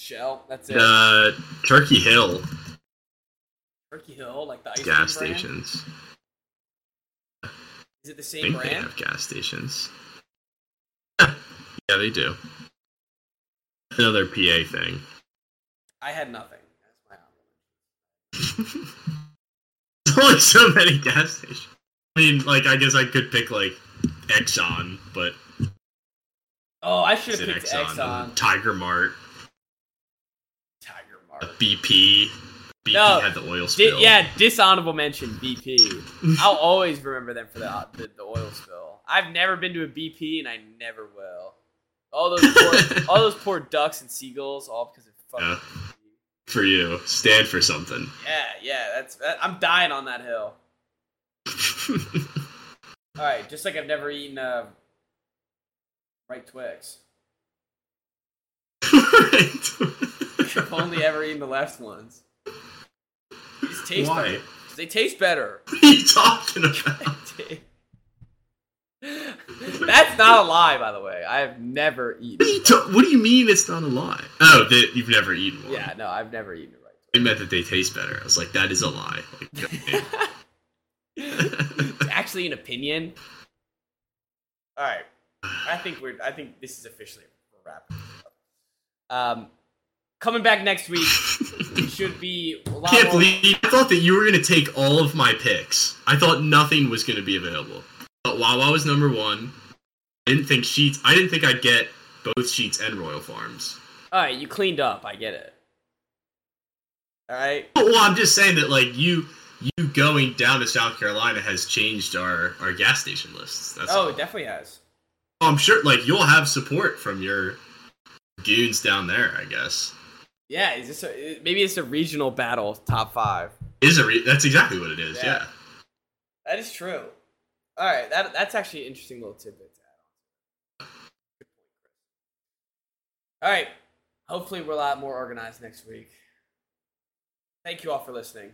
Shell, that's it. uh, Turkey Hill Turkey Hill, like the ice gas cream brand? stations. Is it the same think they have gas stations. yeah, they do. Another PA thing. I had nothing. That's my honorable. There's only so many gas stations. I mean, like, I guess I could pick like Exxon, but Oh, I should have picked Exxon? Exxon. Tiger Mart, Tiger uh, Mart. BP. BP No, had the oil Di- spill. yeah, dishonorable mention BP. I'll always remember them for the, the the oil spill. I've never been to a BP, and I never will. All those poor, all those poor ducks and seagulls, all because of fucking. Yeah. For you, stand for something. Yeah, yeah, that's that, I'm dying on that hill. All right, just like I've never eaten uh, right Twix. I've only ever eaten the left ones. These taste Why? better. They taste better. What are you talking about? That's not a lie, by the way. I have never What do eaten. you, ta- what do you mean it's not a lie? Oh, that you've never eaten one. Yeah, no, I've never eaten it right. I meant that they taste better. I was like, that is a lie. Like, actually an opinion. All right, I think we're. I think this is officially a wrap. Um, coming back next week should be a lot can't more. believe I thought that you were gonna take all of my picks. I thought nothing was gonna be available. But Wawa was number one. I didn't think Sheetz. I didn't think I'd get both Sheetz and Royal Farms. All right, you cleaned up. I get it. All right. Well, I'm just saying that like you, you going down to South Carolina has changed our our gas station lists. That's Oh, all. it definitely has. Oh, I'm sure like you'll have support from your goons down there. I guess Yeah, is this a, maybe it's a regional battle top five? is a re- that's exactly what it is. Yeah. Yeah. That is true. All right, that that's actually an interesting little tidbit to add on. Good point, Chris. All right, hopefully we're a lot more organized next week. Thank you all for listening.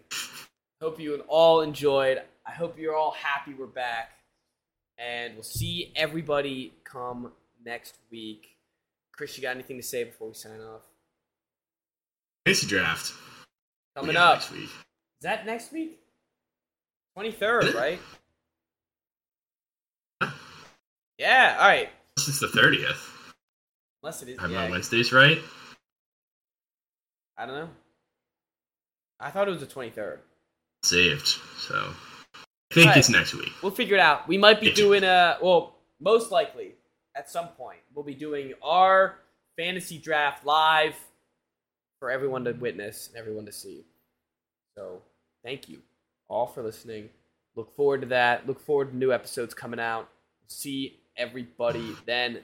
Hope you all enjoyed. I hope you're all happy we're back, and we'll see everybody come next week. Chris, you got anything to say before we sign off? Fantasy draft Coming up. next week. Is that next week? Twenty third, right? Yeah. All right. This is the thirtieth. Unless it is. Have yeah, my Wednesdays right. I don't know. I thought it was the 23rd. Saved. So I think Alright. it's next week. We'll figure it out. We might be It's- doing a well, most likely at some point we'll be doing our fantasy draft live for everyone to witness and everyone to see. So, thank you all for listening. Look forward to that. Look forward to new episodes coming out. See everybody then.